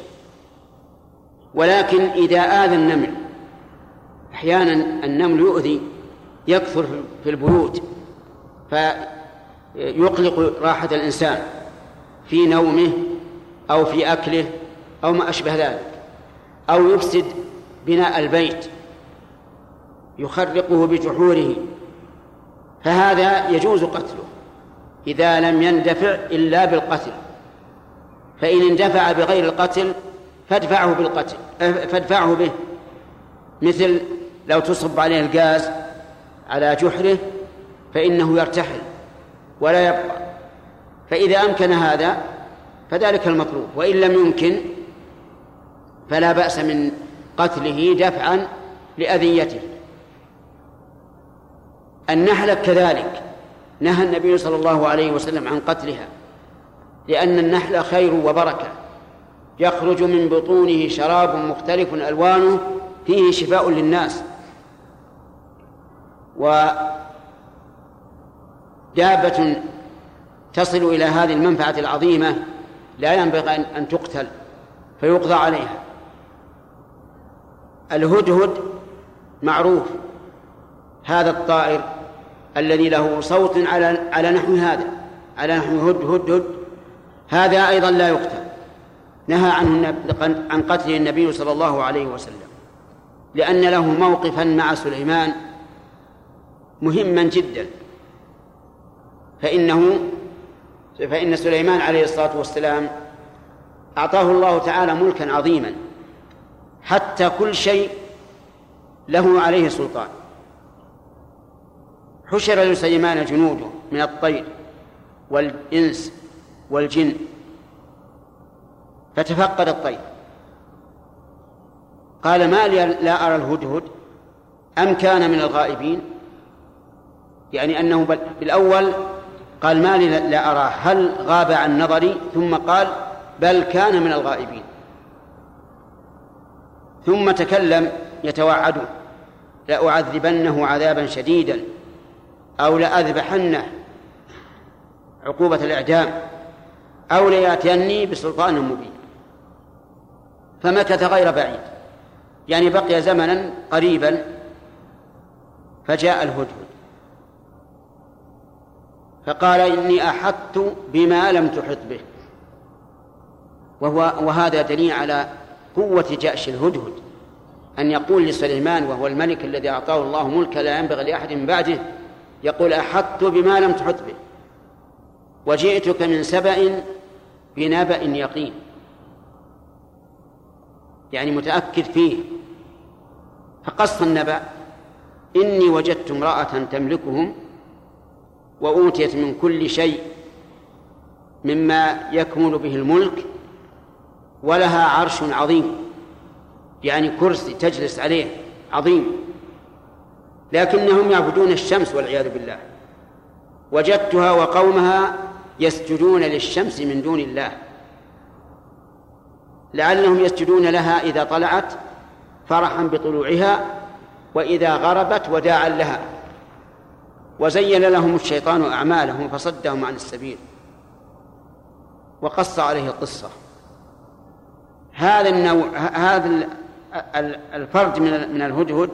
ولكن إذا آذى النمل أحيانا النمل يؤذي يكثر في البيوت فيقلق راحة الإنسان في نومه أو في أكله أو ما أشبه ذلك. أو يفسد بناء البيت يخرقه بجحوره فهذا يجوز قتله إذا لم يندفع إلا بالقتل. فإن اندفع بغير القتل فادفعه بالقتل فادفعه به. مثل لو تصب عليه الغاز على جحره فإنه يرتحل ولا يبقى. فإذا أمكن هذا فذلك المطلوب وإن لم يمكن فلا بأس من قتله دفعا لأذيته. النحلة كذلك. نهى النبي صلى الله عليه وسلم عن قتلها لأن النحل خير وبركة. يخرج من بطونه شراب مختلف ألوانه فيه شفاء للناس. ودابة تصل إلى هذه المنفعة العظيمة لا ينبغي أن تقتل فيقضى عليها. الهدهد معروف. هذا الطائر الذي له صوت على على نحو هذا على نحو هد هد هد. هذا أيضا لا يقتل. نهى عنه عن قتله النبي صلى الله عليه وسلم. لأن له موقفا مع سليمان مهما جدا. فإنه فإن سليمان عليه الصلاة والسلام أعطاه الله تعالى ملكا عظيما. حتى كل شيء له عليه سلطان. حشر لسليمان جنوده من الطير والإنس والجن. فتفقد الطير. قال ما لي لا أرى الهدهد؟ أم كان من الغائبين؟ يعني أنه بالأول قال ما لي لا أراه هل غاب عن نظري؟ ثم قال بل كان من الغائبين. ثم تكلم يتوعده لأعذبنه عذابا شديدا أو لأذبحنه عقوبة الإعدام أو ليأتيني بسلطان مبين. فمكث غير بعيد. يعني بقي زمنا قريبا فجاء الهدهد. فقال إني أحطت بما لم تحط به. وهو وهذا دليل على قوة جأش الهدهد. أن يقول لسليمان وهو الملك الذي أعطاه الله ملكا لا ينبغي لأحد من بعده يقول أحطت بما لم تحط به. وجئتك من سبأ بنبأ يقين. يعني متأكد فيه. فقص النبأ. إني وجدت امرأة تملكهم وأوتيت من كل شيء مما يكمل به الملك ولها عرش عظيم. يعني كرسي تجلس عليه عظيم. لكنهم يعبدون الشمس والعياذ بالله. وجدتها وقومها يسجدون للشمس من دون الله. لعلهم يسجدون لها إذا طلعت فرحا بطلوعها وإذا غربت وداعا لها. وزين لهم الشيطان أعمالهم فصدهم عن السبيل. وقص عليه القصة. هذا النوع هذا الفرد من من الهدهد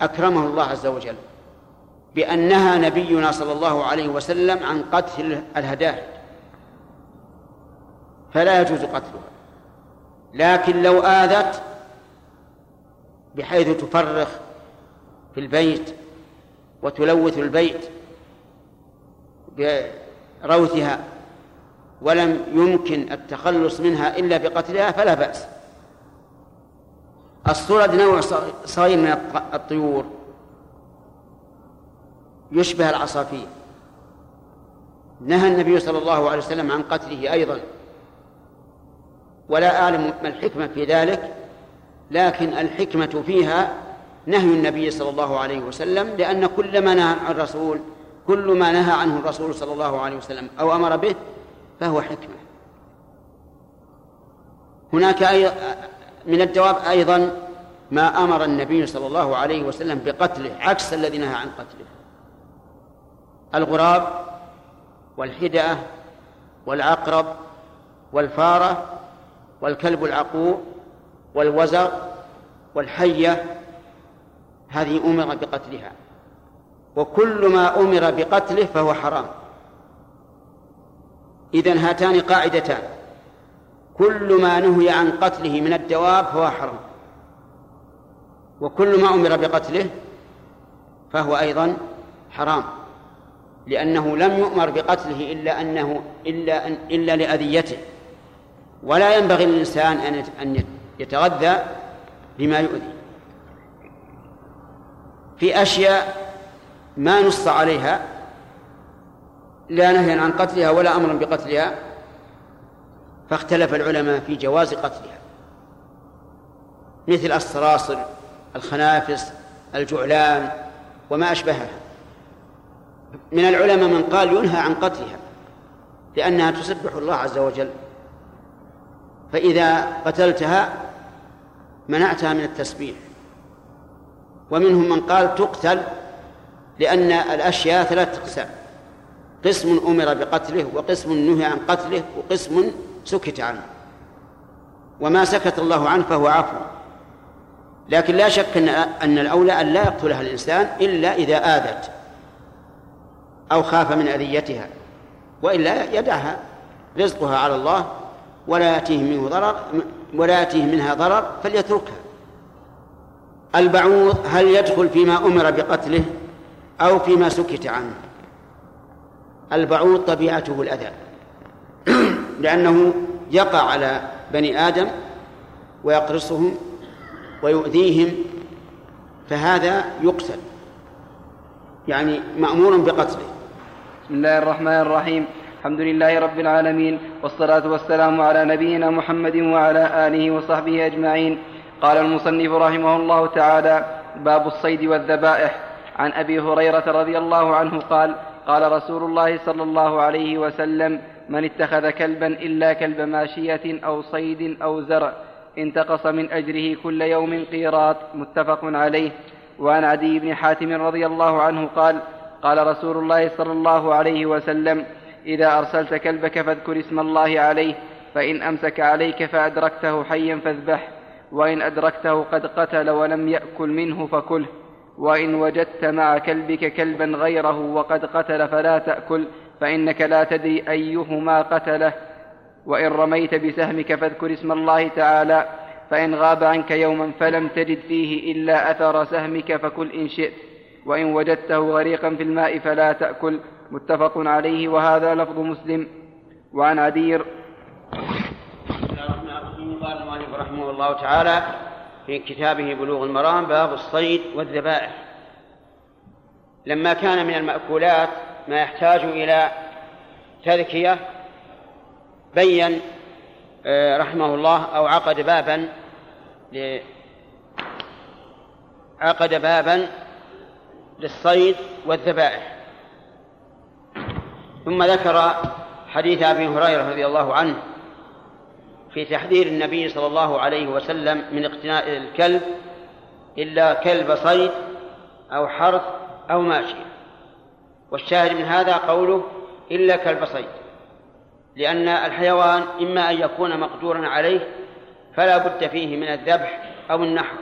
أكرمه الله عز وجل بأنها نبينا صلى الله عليه وسلم عن قتل الهداهد. فلا يجوز قتلها. لكن لو آذت بحيث تفرخ في البيت وتلوث البيت بروثها ولم يمكن التخلص منها إلا بقتلها فلا بأس. الصلد نوع صغير من الطيور. يشبه العصافير. نهى النبي صلى الله عليه وسلم عن قتله أيضا. ولا أعلم ما الحكمة في ذلك لكن الحكمة فيها نهي النبي صلى الله عليه وسلم لأن كل ما نهى عن الرسول كل ما نهى عنه الرسول صلى الله عليه وسلم أو أمر به فهو حكمة. هناك أي من الجواب أيضا ما أمر النبي صلى الله عليه وسلم بقتله عكس الذي نهى عن قتله. الغراب والحدأة والعقرب والفارة والكلب العقور والوزر والحية هذه أمر بقتلها. وكل ما أمر بقتله فهو حرام. إذن هاتان قاعدتان. كل ما نهي عن قتله من الدواب فهو حرام. وكل ما أمر بقتله فهو أيضا حرام. لأنه لم يؤمر بقتله إلا أنه إلا أن إلا لأذيته. ولا ينبغي للإنسان أن أن يتغذى بما يؤذي. في أشياء ما نص عليها لا نهيا عن قتلها ولا أمرا بقتلها فاختلف العلماء في جواز قتلها. مثل الصراصر الخنافس الجعلان وما أشبهها. من العلماء من قال ينهى عن قتلها لأنها تسبح الله عز وجل. فإذا قتلتها منعتها من التسبيح. ومنهم من قال تقتل لأن الأشياء ثلاثة أقسام. قسم أمر بقتله وقسم نهي عن قتله وقسم سكت عنه. وما سكت الله عنه فهو عفو. لكن لا شك أن أن الأولى أن لا يقتلها الإنسان إلا إذا آذت أو خاف من أذيتها وإلا يدعها رزقها على الله ولا يأتيه منه ضرر ولا يأتيه منها ضرر فليتركها. البعوض هل يدخل فيما أمر بقتله أو فيما سكت عنه؟ البعوض طبيعته الأذى. لأنه يقع على بني آدم ويقرصهم ويؤذيهم فهذا يقتل يعني مأمور بقتله. بسم الله الرحمن الرحيم. الحمد لله رب العالمين والصلاة والسلام على نبينا محمد وعلى آله وصحبه أجمعين. قال المصنف رحمه الله تعالى باب الصيد والذبائح. عن أبي هريرة رضي الله عنه قال قال رسول الله صلى الله عليه وسلم من اتخذ كلبا إلا كلب ماشية أو صيد أو زرع انتقص من أجره كل يوم قيراط. متفق عليه. وعن عدي بن حاتم رضي الله عنه قال قال رسول الله صلى الله عليه وسلم إذا أرسلت كلبك فاذكر اسم الله عليه فإن أمسك عليك فأدركته حيا فاذبح وإن أدركته قد قتل ولم يأكل منه فكله. وإن وجدت مع كلبك كلبا غيره وقد قتل فلا تأكل فإنك لا تدري أيهما قتله. وإن رميت بسهمك فاذكر اسم الله تعالى فإن غاب عنك يوما فلم تجد فيه إلا أثر سهمك فكل إن شئت. وإن وجدته غريقا في الماء فلا تأكل متفق عليه. وهذا لفظ مسلم. وعن عدير قال المؤلف رحمه الله تعالى في كتابه بلوغ المرام باب الصيد والذبائح. لما كان من المأكولات ما يحتاج إلى تذكية بين آه، رحمه الله أو عقد بابا عقد بابا للصيد والذبائح. ثم ذكر حديث أبي هريرة رضي الله عنه في تحذير النبي صلى الله عليه وسلم من اقتناء الكلب إلا كلب صيد أو حرث أو ماشيه والشاهد من هذا قوله إلا كلب صيد لأن الحيوان إما أن يكون مقدورا عليه فلا بد فيه من الذبح أو النحر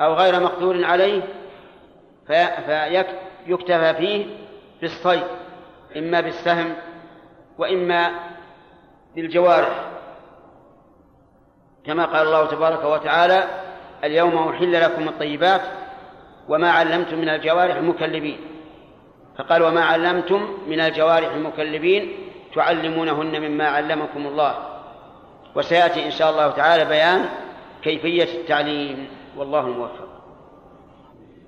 أو غير مقدور عليه فيكتفى فيه بالصيد إما بالسهم وإما بالجوارح. كما قال الله تبارك وتعالى اليوم أحل لكم الطيبات وما علمتم من الجوارح المكلبين. فقال وما علمتم من الجوارح المكلبين تعلمونهن مما علمكم الله. وسيأتي إن شاء الله تعالى بيان كيفية التعليم والله الموفق.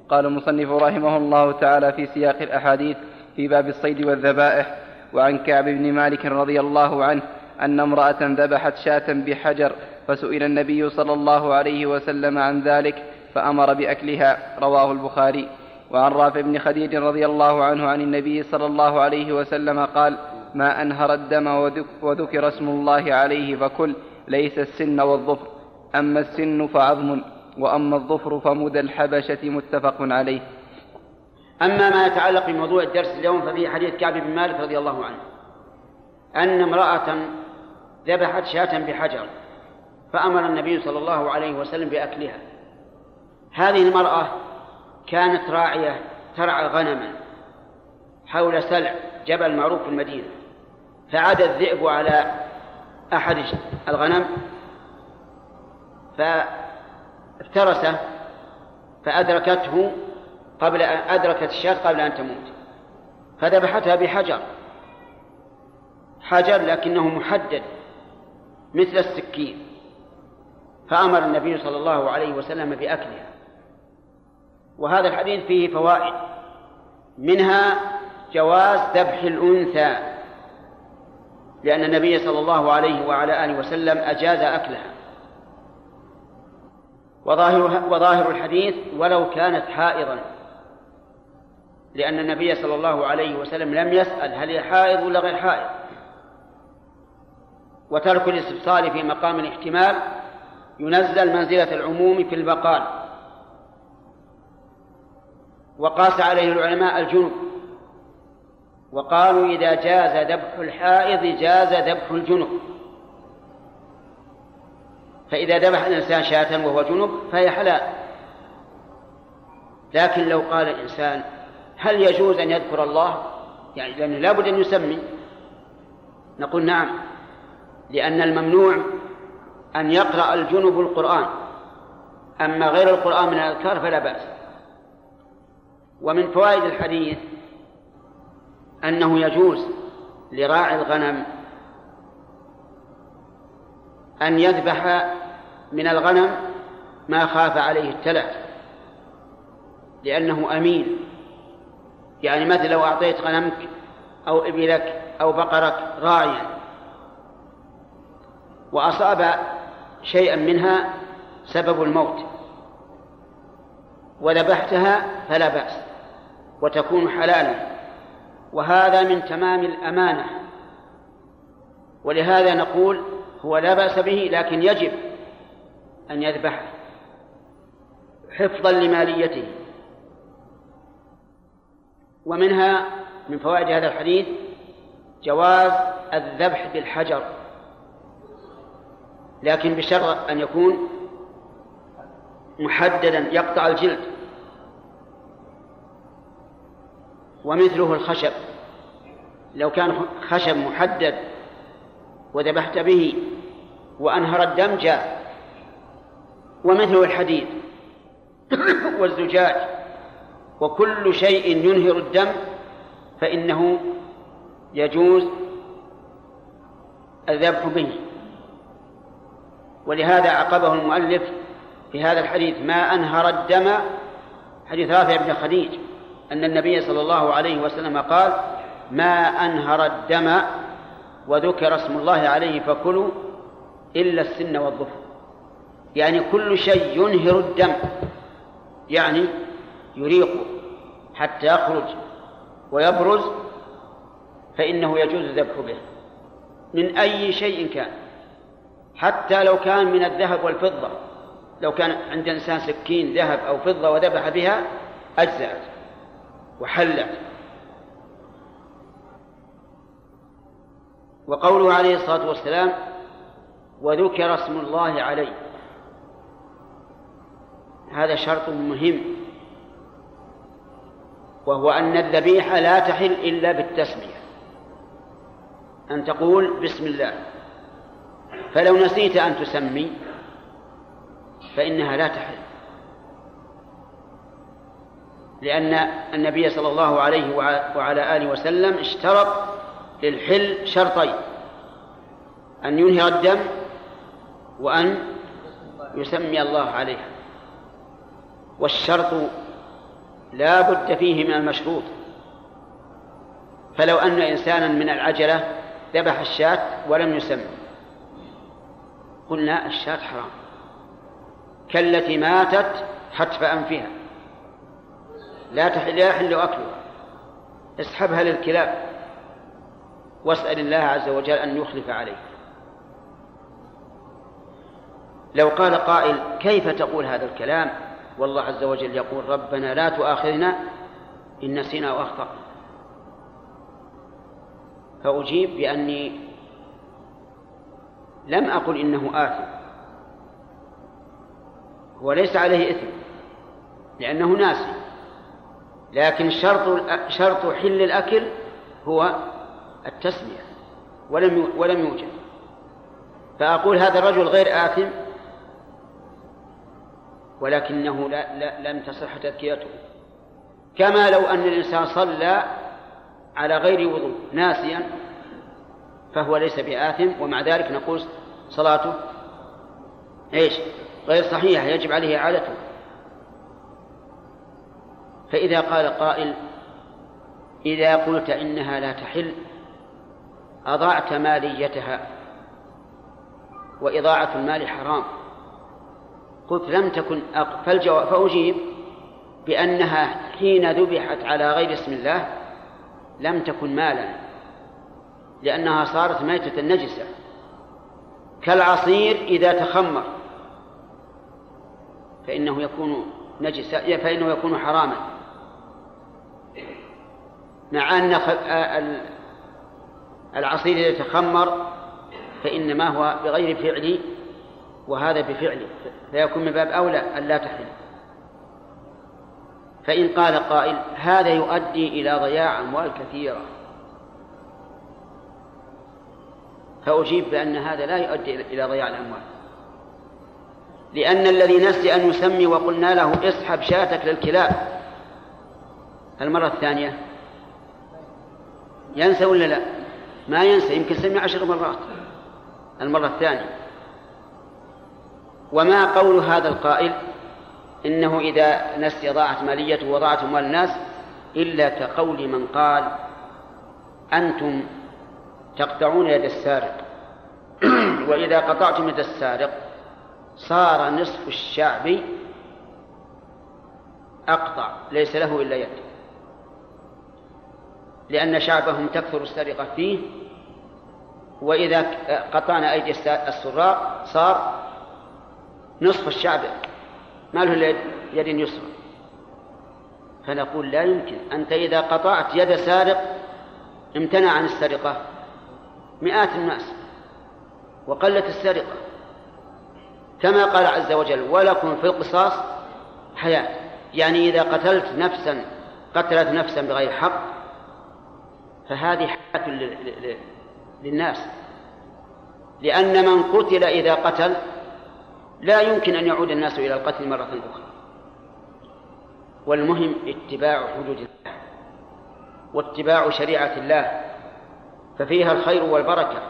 قال المصنف رحمه الله تعالى في سياق الأحاديث في باب الصيد والذبائح وعن كعب بن مالك رضي الله عنه أن امرأة ذبحت شاة بحجر فسئل النبي صلى الله عليه وسلم عن ذلك فأمر بأكلها رواه البخاري. وعن رافع بن خديج رضي الله عنه عن النبي صلى الله عليه وسلم قال ما أنهر الدم وذكر اسم الله عليه فكل ليس السن والظفر. أما السن فعظم وأما الظفر فمدى الحبشة متفق عليه. أما ما يتعلق بموضوع الدرس اليوم ففي حديث كعب بن مالك رضي الله عنه أن امرأة ذبحت شاة بحجر. فأمر النبي صلى الله عليه وسلم بأكلها. هذه المرأة كانت راعية ترعى غنما حول سلع جبل معروف في المدينة فعاد الذئب على أحد الغنم فافترسه فأدركته قبل أن أدركت الشاة قبل أن تموت فذبحتها بحجر. حجر لكنه محدد مثل السكين. فأمر النبي صلى الله عليه وسلم بأكلها. وهذا الحديث فيه فوائد. منها جواز ذبح الأنثى. لأن النبي صلى الله عليه وعلى آله وسلم أجاز أكلها. وظاهر وظاهر الحديث ولو كانت حائضا. لأن النبي صلى الله عليه وسلم لم يسأل هل هي حائض ولا غير حائض. وترك الاستفصال في مقام الاحتمال ينزل منزلة العموم في البقال. وقاس عليه العلماء الجنب وقالوا إذا جاز ذبح الحائض جاز ذبح الجنب فإذا ذبح الإنسان شاة وهو جنب فهي حلال. لكن لو قال الإنسان هل يجوز أن يذكر الله؟ يعني لأنه لابد أن يسمي. نقول نعم لأن الممنوع أن يقرأ الجنب القرآن. أما غير القرآن من الأذكار فلا بأس. ومن فوائد الحديث أنه يجوز لراعي الغنم أن يذبح من الغنم ما خاف عليه التلف لأنه أمين. يعني مثل لو أعطيت غنمك أو إبلك أو بقرك راعيا. وأصاب شيئا منها سبب الموت. وذبحتها فلا بأس وتكون حلالا. وهذا من تمام الأمانة. ولهذا نقول هو لا بأس به لكن يجب أن يذبحه حفظا لماليته. ومنها من فوائد هذا الحديث جواز الذبح بالحجر. لكن بشرط أن يكون محددا يقطع الجلد. ومثله الخشب. لو كان خشب محدد وذبحت به وأنهر الدم جاء ومثله الحديد والزجاج وكل شيء ينهر الدم فإنه يجوز الذبح به. ولهذا عقبه المؤلف في هذا الحديث ما أنهر الدم. حديث رافع بن خديج أن النبي صلى الله عليه وسلم قال ما أنهر الدم وذكر اسم الله عليه فكلوا إلا السن والظفر. يعني كل شيء ينهر الدم يعني يريقه حتى يخرج ويبرز فإنه يجوز الذبح به من أي شيء كان. حتى لو كان من الذهب والفضة. لو كان عند إنسان سكين ذهب أو فضة وذبح بها أجزأت وحلت. وقوله عليه الصلاة والسلام وذكر اسم الله عليه. هذا شرط مهم. وهو أن الذبيحة لا تحل إلا بالتسمية. أن تقول بسم الله. فلو نسيت أن تسمي فإنها لا تحل. لأن النبي صلى الله عليه وعلى آله وسلم اشترط للحل شرطين أن ينهي الدم وأن يسمي الله عليها والشرط لا بد فيه من المشروط. فلو أن إنسانا من العجلة ذبح الشاة ولم يسمي. قلنا الشاة حرام. كالتي ماتت حتف أنفها. لا تحل لا يحل أكلها. اسحبها للكلاب. واسأل الله عز وجل أن يخلف عليك لو قال قائل كيف تقول هذا الكلام؟ والله عز وجل يقول ربنا لا تؤاخذنا إن نسينا وأخطأنا. فأجيب بأني لم أقل إنه آثم. وليس عليه إثم لأنه ناسي. لكن شرط شرط حل الأكل هو التسمية ولم ولم يوجد. فأقول هذا الرجل غير آثم ولكنه لا, لا لم تصح تذكيته. كما لو أن الإنسان صلى على غير وضوء ناسيا فهو ليس بآثم ومع ذلك نقول صلاته؟ إيش؟ غير صحيحة يجب عليه إعادته. فإذا قال قائل إذا قلت إنها لا تحل أضعت ماليتها وإضاعة المال حرام. قلت لم تكن أق... فالجواب فأجيب بأنها حين ذبحت على غير اسم الله لم تكن مالا لأنها صارت ميتة نجسة كالعصير إذا تخمر. فإنه يكون نجسا فإنه يكون حراما. مع أن العصير إذا تخمر فإنما هو بغير فعل وهذا بفعله فيكون من باب أولى أن لا تحل. فإن قال قائل هذا يؤدي إلى ضياع أموال كثيرة. فأجيب بأن هذا لا يؤدي إلى ضياع الأموال. لأن الذي نسي أن يسمي وقلنا له اسحب شاتك للكلاب. المرة الثانية. ينسى ولا لا؟ ما ينسى يمكن سمي عشر مرات. المرة الثانية. وما قول هذا القائل؟ إنه إذا نسي ضاعت ماليته وضاعت أموال الناس إلا كقول من قال أنتم تقطعون يد السارق. وإذا قطعتم يد السارق صار نصف الشعب أقطع ليس له إلا يد. لأن شعبهم تكثر السرقة فيه. وإذا قطعنا أيدي السراق صار نصف الشعب. ما له يد يسرى. فنقول لا يمكن. أنت إذا قطعت يد سارق امتنع عن السرقة. مئات الناس وقلت السرقة كما قال عز وجل ولكم في القصاص حياة. يعني إذا قتلت نفسا قتلت نفسا بغير حق فهذه حياة للناس. لأن من قتل إذا قتل لا يمكن أن يعود الناس إلى القتل مرة أخرى. والمهم اتباع حدود الله واتباع شريعة الله. ففيها الخير والبركة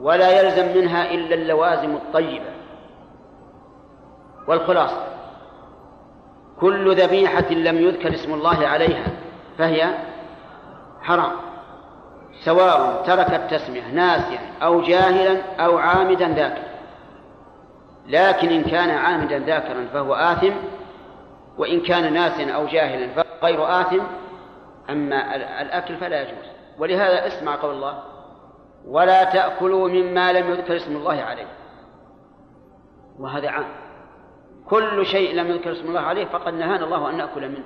ولا يلزم منها إلا اللوازم الطيبة. والخلاصة كل ذبيحة لم يذكر اسم الله عليها فهي حرام سواء ترك التسمية ناسيا أو جاهلا أو عامدا ذاك لكن إن كان عامدا ذاكرا فهو آثم وإن كان ناسيا أو جاهلا فهو غير آثم أما الأكل فلا يجوز. ولهذا اسمع قول الله ولا تأكلوا مما لم يذكر اسم الله عليه. وهذا عام. كل شيء لم يذكر اسم الله عليه فقد نهانا الله أن نأكل منه.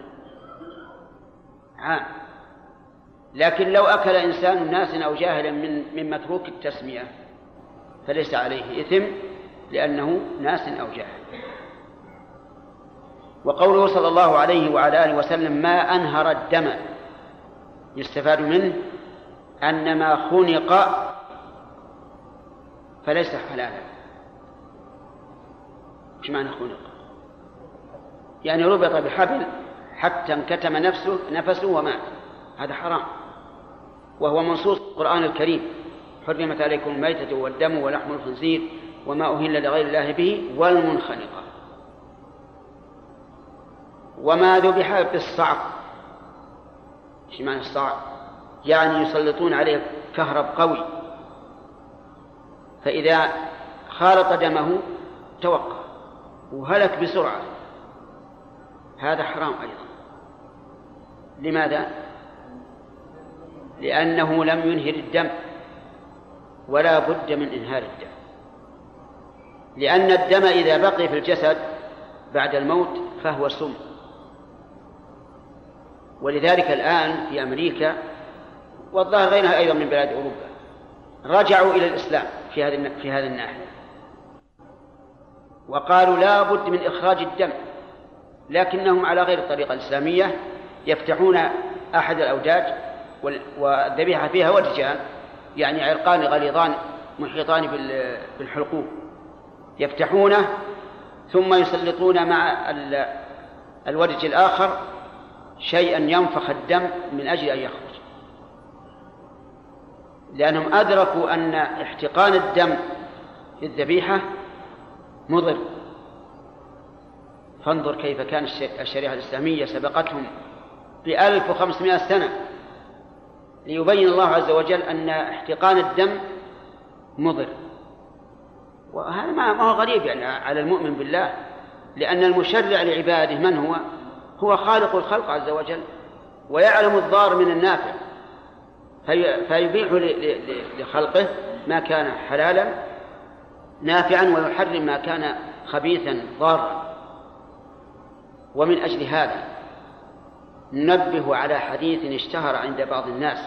عام. لكن لو أكل إنسان ناس أو جاهلا من من متروك التسمية فليس عليه إثم لأنه ناس أو جاهل. وقوله صلى الله عليه وعلى آله وسلم ما أنهر الدم يستفاد منه أن ما خنق فليس حلالا. إيش معنى خنق؟ يعني ربط بحبل حتى انكتم نفسه نفسه ومات. هذا حرام. وهو منصوص القرآن الكريم. حرمت عليكم الميتة والدم ولحم الخنزير وما أهل لغير الله به والمنخنقة. وما ذبح بالصعق إيش معنى الصعق؟ يعني يسلطون عليه كهرب قوي. فإذا خالط دمه توقف وهلك بسرعة. هذا حرام أيضا. لماذا؟ لأنه لم ينهر الدم ولا بد من إنهار الدم. لأن الدم إذا بقي في الجسد بعد الموت فهو سم. ولذلك الآن في أمريكا والظاهر غيرها أيضا من بلاد أوروبا. رجعوا إلى الإسلام في هذه في هذه الناحية. وقالوا لا بد من إخراج الدم لكنهم على غير الطريقة الإسلامية يفتحون أحد الأوداج والذبيحة فيها ودجان يعني عرقان غليظان محيطان بالحلقوم يفتحونه ثم يسلطون مع الودج الآخر شيئا ينفخ الدم من أجل أن يخرج. لأنهم أدركوا أن احتقان الدم في الذبيحة مضر. فانظر كيف كان الشريعة الإسلامية سبقتهم بألف وخمسمائة سنة ليبين الله عز وجل أن احتقان الدم مضر. وهذا ما هو غريب يعني على المؤمن بالله لأن المشرع لعباده من هو؟ هو خالق الخلق عز وجل ويعلم الضار من النافع. في فيبيح لخلقه ما كان حلالا نافعا ويحرم ما كان خبيثا ضارا. ومن أجل هذا ننبه على حديث اشتهر عند بعض الناس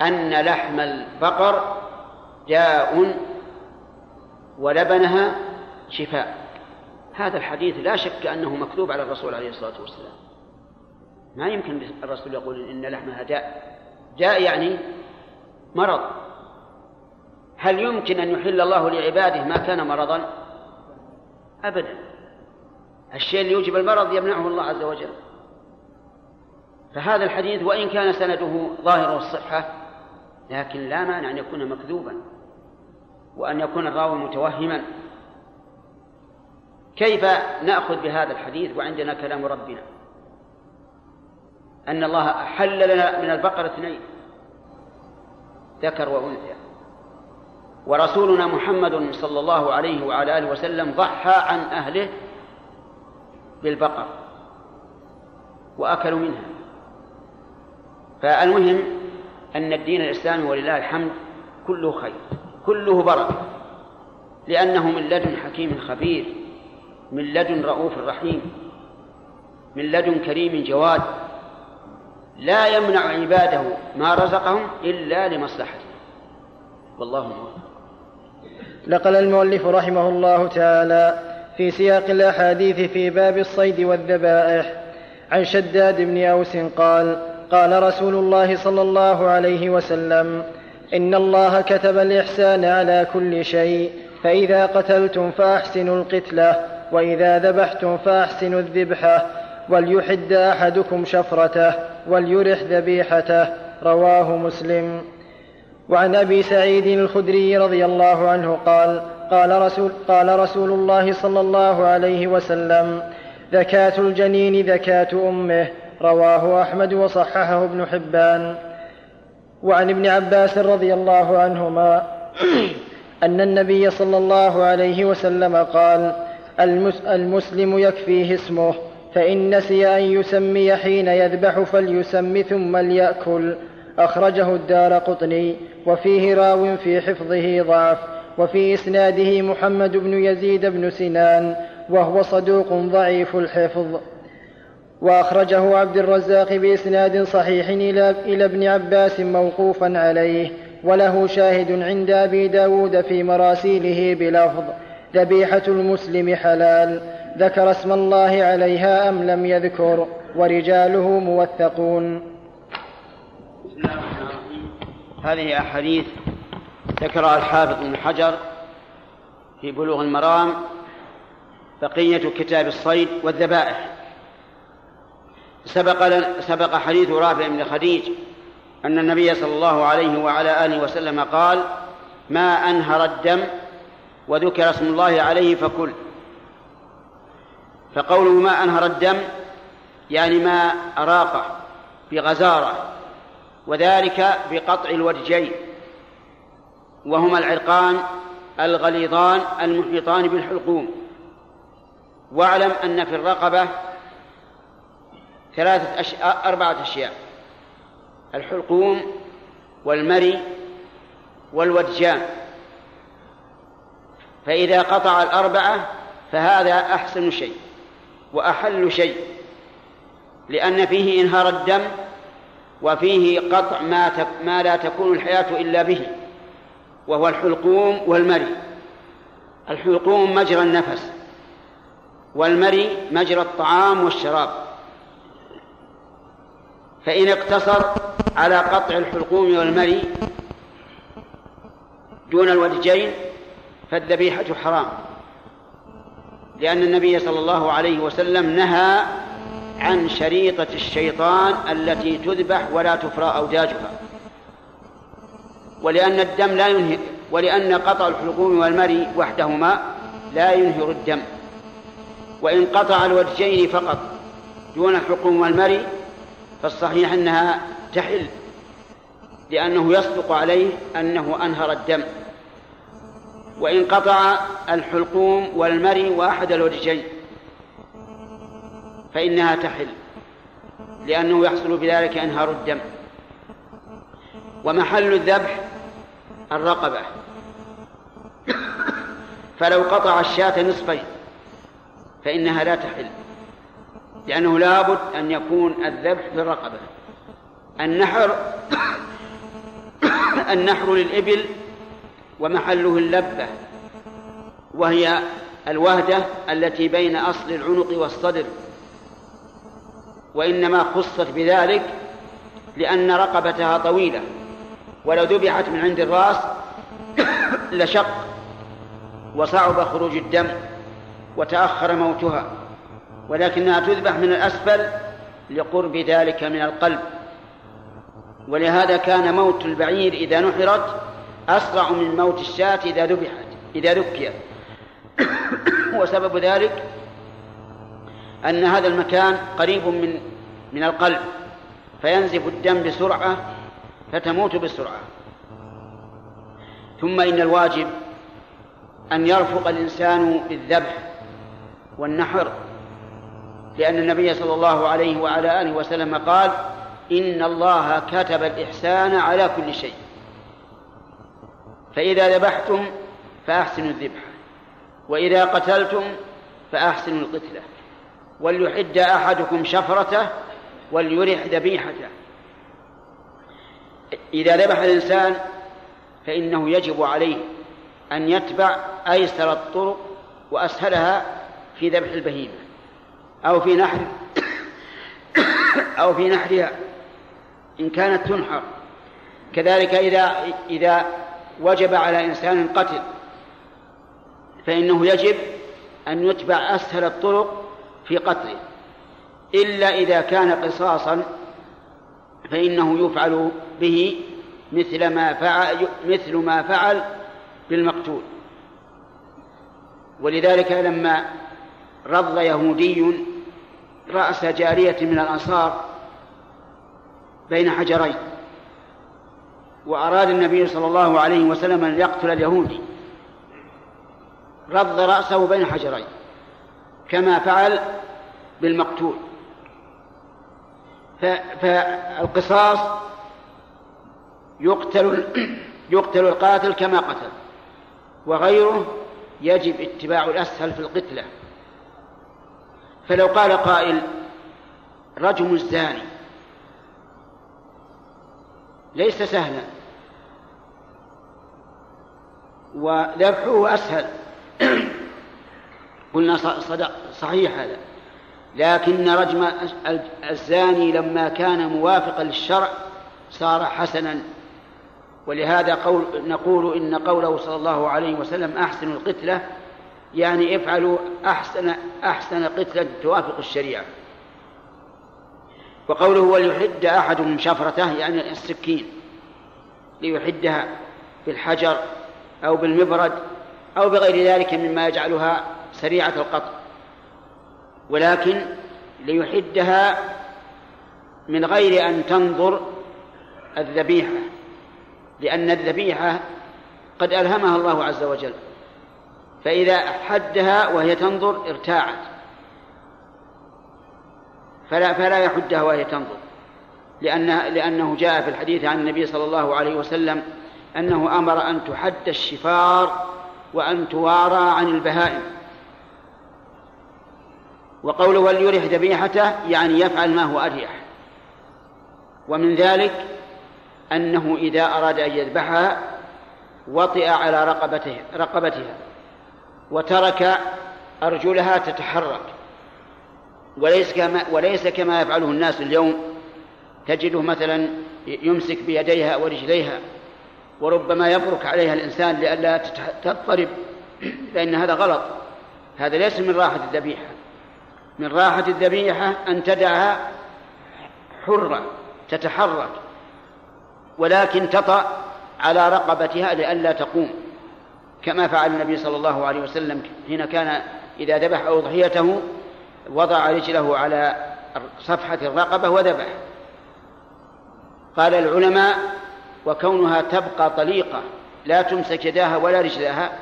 أن لحم البقر داء ولبنها شفاء. هذا الحديث لا شك أنه مكذوب على الرسول عليه الصلاة والسلام. ما يمكن الرسول يقول إن لحمها داء. داء يعني مرض. هل يمكن أن يحل الله لعباده ما كان مرضا؟ أبدا. الشيء اللي يوجب المرض يمنعه الله عز وجل. فهذا الحديث وإن كان سنده ظاهر الصحة لكن لا مانع أن يكون مكذوبا وأن يكون الراوي متوهما. كيف نأخذ بهذا الحديث وعندنا كلام ربنا؟ أن الله حل لنا من البقرة اثنين ذكر وأنثى. ورسولنا محمد صلى الله عليه وعلى آله وسلم ضحى عن أهله بالبقر وأكلوا منها. فالمهم أن الدين الإسلامي ولله الحمد كله خير كله بركة لأنه من لدن حكيم خبير من لدن رؤوف رحيم من لدن كريم جواد. لا يمنع عباده ما رزقهم إلا لمصلحته. والله موفق نقل المؤلف رحمه الله تعالى في سياق الأحاديث في باب الصيد والذبائح. عن شداد بن أوس قال قال رسول الله صلى الله عليه وسلم إن الله كتب الإحسان على كل شيء فإذا قتلتم فأحسنوا القتلة وإذا ذبحتم فأحسنوا الذبحة. وليحد أحدكم شفرته وليرح ذبيحته رواه مسلم. وعن أبي سعيد الخدري رضي الله عنه قال قال رسول, قال رسول الله صلى الله عليه وسلم ذكاة الجنين ذكاة أمه رواه أحمد وصححه ابن حبان. وعن ابن عباس رضي الله عنهما أن النبي صلى الله عليه وسلم قال المسلم يكفيه اسمه. فإن نسي أن يسمي حين يذبح فليسم ثم ليأكل. أخرجه الدار قطني وفيه راو في حفظه ضعف وفي إسناده محمد بن يزيد بن سنان وهو صدوق ضعيف الحفظ. وأخرجه عبد الرزاق بإسناد صحيح إلى ابن عباس موقوفا عليه وله شاهد عند أبي داود في مراسيله بلفظ ذبيحة المسلم حلال. ذكر اسم الله عليها أم لم يذكر ورجاله موثقون. هذه أحاديث ذكرها الحافظ بن حجر في بلوغ المرام بقية كتاب الصيد والذبائح. سبق سبق حديث رافع بن خديج أن النبي صلى الله عليه وعلى آله وسلم قال ما أنهر الدم وذكر اسم الله عليه فكل. فقوله ما أنهر الدم يعني ما أراقه بغزارة وذلك بقطع الوجهين وهما العرقان الغليظان المحيطان بالحلقوم. واعلم أن في الرقبة ثلاثة أشياء أربعة أشياء الحلقوم والمري والودجان فإذا قطع الأربعة فهذا أحسن شيء. وأحل شيء لأن فيه إنهار الدم وفيه قطع ما, ما لا تكون الحياة إلا به وهو الحلقوم والمري. الحلقوم مجرى النفس والمري مجرى الطعام والشراب. فإن اقتصر على قطع الحلقوم والمري دون الودجين فالذبيحة حرام. لأن النبي صلى الله عليه وسلم نهى عن شريطة الشيطان التي تذبح ولا تفرى أوداجها ولأن الدم لا ينهي ولأن قطع الحلقوم والمري وحدهما لا ينهر الدم. وإن قطع الوجهين فقط دون الحلقوم والمري فالصحيح أنها تحل لأنه يصدق عليه أنه أنهر الدم. وإن قطع الحلقوم والمري وأحد الوجهين فإنها تحل لأنه يحصل بذلك إنهار الدم. ومحل الذبح الرقبة. فلو قطع الشاة نصفين فإنها لا تحل لأنه لابد أن يكون الذبح في الرقبة النحر النحر للإبل ومحله اللبة وهي الوهدة التي بين أصل العنق والصدر. وإنما خصت بذلك لأن رقبتها طويلة ولو ذبحت من عند الرأس لشق وصعب خروج الدم وتأخر موتها ولكنها تذبح من الأسفل لقرب ذلك من القلب. ولهذا كان موت البعير إذا نحرت أسرع من موت الشاة إذا ذبحت إذا ذكيت وسبب ذلك أن هذا المكان قريب من من القلب فينزف الدم بسرعة فتموت بسرعة. ثم إن الواجب أن يرفق الإنسان بالذبح والنحر لأن النبي صلى الله عليه وعلى آله وسلم قال إن الله كتب الإحسان على كل شيء. فإذا ذبحتم فأحسنوا الذبح وإذا قتلتم فأحسنوا القتلة وليحد أحدكم شفرته وليرح ذبيحته. إذا ذبح الإنسان فإنه يجب عليه أن يتبع أيسر الطرق وأسهلها في ذبح البهيمة أو في نحر أو في نحرها إن كانت تنحر. كذلك إذا إذا وجب على إنسان قتل فإنه يجب أن يتبع أسهل الطرق في قتله. إلا إذا كان قصاصا فإنه يفعل به مثل ما فعل مثل ما فعل بالمقتول. ولذلك لما رض يهودي رأس جارية من الأنصار بين حجرين وأراد النبي صلى الله عليه وسلم أن يقتل اليهودي رض رأسه بين حجرين كما فعل بالمقتول. فالقصاص يقتل يقتل القاتل كما قتل وغيره يجب اتباع الأسهل في القتلة. فلو قال قائل رجم الزاني ليس سهلا. وذبحه أسهل. قلنا صدق صحيح هذا. لكن رجم الزاني لما كان موافقا للشرع صار حسنا. ولهذا قول نقول إن قوله صلى الله عليه وسلم أحسن القتلة يعني افعلوا أحسن أحسن قتلة توافق الشريعة. وقوله وليحد أحدهم شفرته يعني السكين ليحدها بالحجر أو بالمبرد أو بغير ذلك مما يجعلها سريعة القطع. ولكن ليحدها من غير أن تنظر الذبيحة لأن الذبيحة قد ألهمها الله عز وجل. فإذا حدها وهي تنظر ارتاعت. فلا فلا يحدها وهي تنظر لأن لأنه جاء في الحديث عن النبي صلى الله عليه وسلم أنه أمر أن تحد الشفار وأن توارى عن البهائم. وقوله وليرح ذبيحته؟ يعني يفعل ما هو أريح. ومن ذلك أنه إذا أراد أن يذبحها وطئ على رقبته رقبتها وترك أرجلها تتحرك. وليس كما وليس كما يفعله الناس اليوم. تجده مثلا يمسك بيديها ورجليها وربما يبرك عليها الإنسان لئلا تضطرب فإن هذا غلط. هذا ليس من راحة الذبيحة. من راحة الذبيحة أن تدعها حرة تتحرك ولكن تطأ على رقبتها لئلا تقوم. كما فعل النبي صلى الله عليه وسلم حين كان إذا ذبح أضحيته وضع رجله على صفحة الرقبة وذبح. قال العلماء وكونها تبقى طليقة لا تمسك يداها ولا رجلاها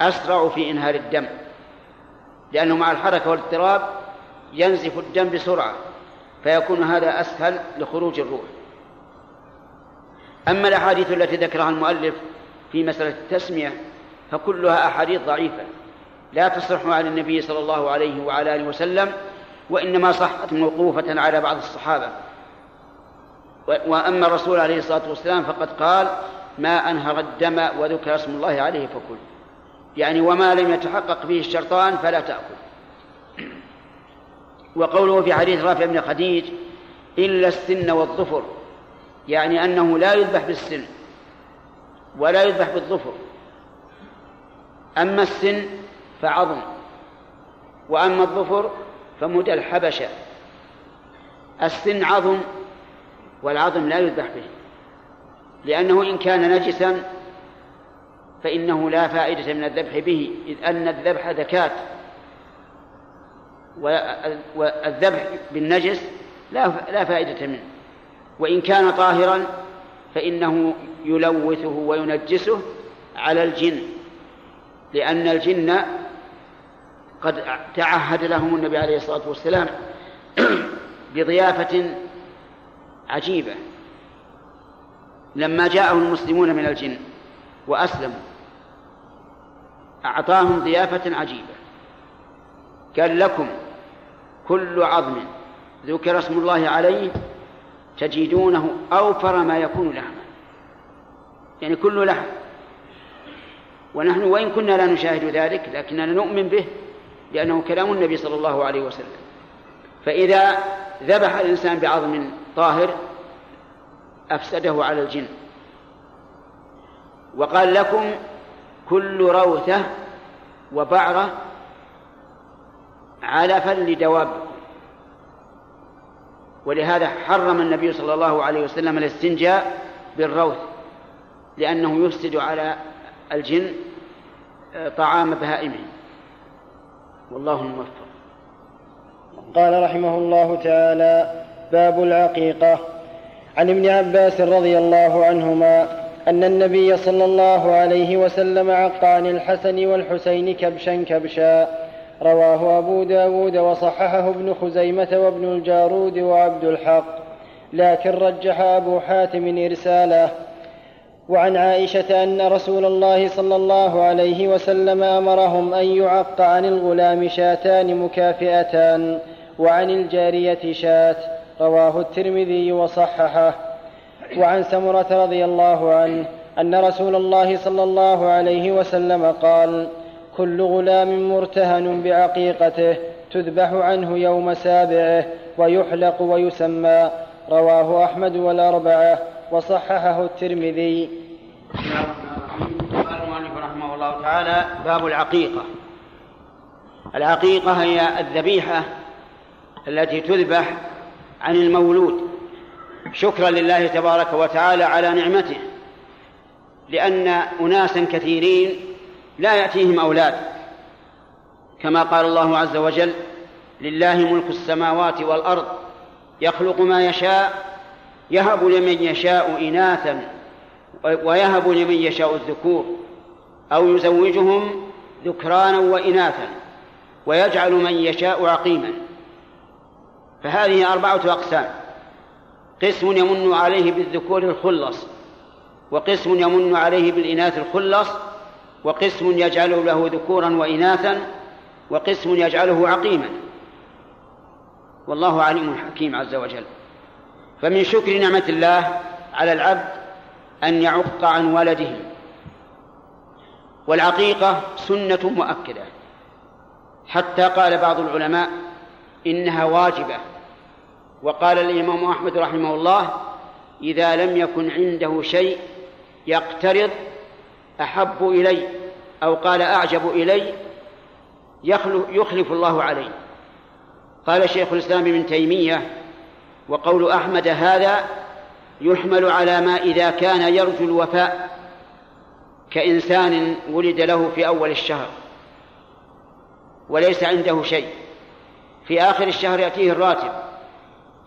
أسرع في إنهار الدم لأنه مع الحركة والاضطراب ينزف الدم بسرعة فيكون هذا أسهل لخروج الروح. أما الأحاديث التي ذكرها المؤلف في مسألة التسمية فكلها أحاديث ضعيفة لا تصح عن النبي صلى الله عليه وعلى آله وسلم وإنما صحت موقوفة على بعض الصحابة. وأما الرسول عليه الصلاة والسلام فقد قال ما أنهر الدم وذكر اسم الله عليه فكل. يعني وما لم يتحقق فيه الشرطان فلا تأكل. وقوله في حديث رافع بن خديج إلا السن والظفر يعني أنه لا يذبح بالسن ولا يذبح بالظفر. أما السن فعظم وأما الظفر فمدى الحبشة. السن عظم والعظم لا يذبح به. لأنه إن كان نجسا فإنه لا فائدة من الذبح به إذ أن الذبح زكاة. والذبح بالنجس لا لا فائدة منه. وإن كان طاهرا فإنه يلوثه وينجسه على الجن لأن الجن قد تعهد لهم النبي عليه الصلاة والسلام بضيافة عجيبة. لما جاءهم المسلمون من الجن وأسلموا أعطاهم ضيافة عجيبة. قال لكم كل عظم ذكر اسم الله عليه تجدونه أوفر ما يكون لحما يعني كل لحم. ونحن وإن كنا لا نشاهد ذلك لكننا نؤمن به لأنه كلام النبي صلى الله عليه وسلم. فإذا ذبح الإنسان بعظم طاهر أفسده على الجن. وقال لكم كل روثة وبعرة علفا لدوابكم ولهذا حرم النبي صلى الله عليه وسلم الاستنجاء بالروث لأنه يفسد على الجن آه، طعام بهائمهم والله الموفق. قال رحمه الله تعالى باب العقيقة. عن ابن عباس رضي الله عنهما أن النبي صلى الله عليه وسلم عق عن الحسن والحسين كبشا كبشا. رواه أبو داود وصححه ابن خزيمة وابن الجارود وعبد الحق. لكن رجح أبو حاتم إرساله. وعن عائشة أن رسول الله صلى الله عليه وسلم أمرهم أن يعق عن الغلام شاتان مكافئتان. وعن الجارية شاة رواه الترمذي وصححه. وعن سمرة رضي الله عنه أن رسول الله صلى الله عليه وسلم قال كل غلام مرتهن بعقيقته تذبح عنه يوم سابعه ويحلق ويسمى رواه أحمد والأربعة وصححه الترمذي. قال المؤلف رحمه الله تعالى باب العقيقة. العقيقة هي الذبيحة التي تذبح عن المولود. شكرا لله تبارك وتعالى على نعمته. لأن أناسا كثيرين لا يأتيهم أولاد. كما قال الله عز وجل لله ملك السماوات والأرض يخلق ما يشاء يهب لمن يشاء إناثا ويهب لمن يشاء الذكور أو يزوجهم ذكرانا وإناثا ويجعل من يشاء عقيما. فهذه أربعة أقسام. قسم يمن عليه بالذكور الخلص وقسم يمن عليه بالإناث الخلص وقسم يجعل له ذكورا وإناثا وقسم يجعله عقيما. والله عليم حكيم عز وجل. فمن شكر نعمة الله على العبد أن يعق عن ولده والعقيقة سنة مؤكدة. حتى قال بعض العلماء إنها واجبة. وقال الإمام أحمد رحمه الله إذا لم يكن عنده شيء يقترض أحب إلي أو قال أعجب إلي يخلف الله عليه. قال شيخ الإسلام ابن تيمية وقول أحمد هذا يحمل على ما إذا كان يرجو الوفاء كإنسان ولد له في أول الشهر وليس عنده شيء. في آخر الشهر يأتيه الراتب.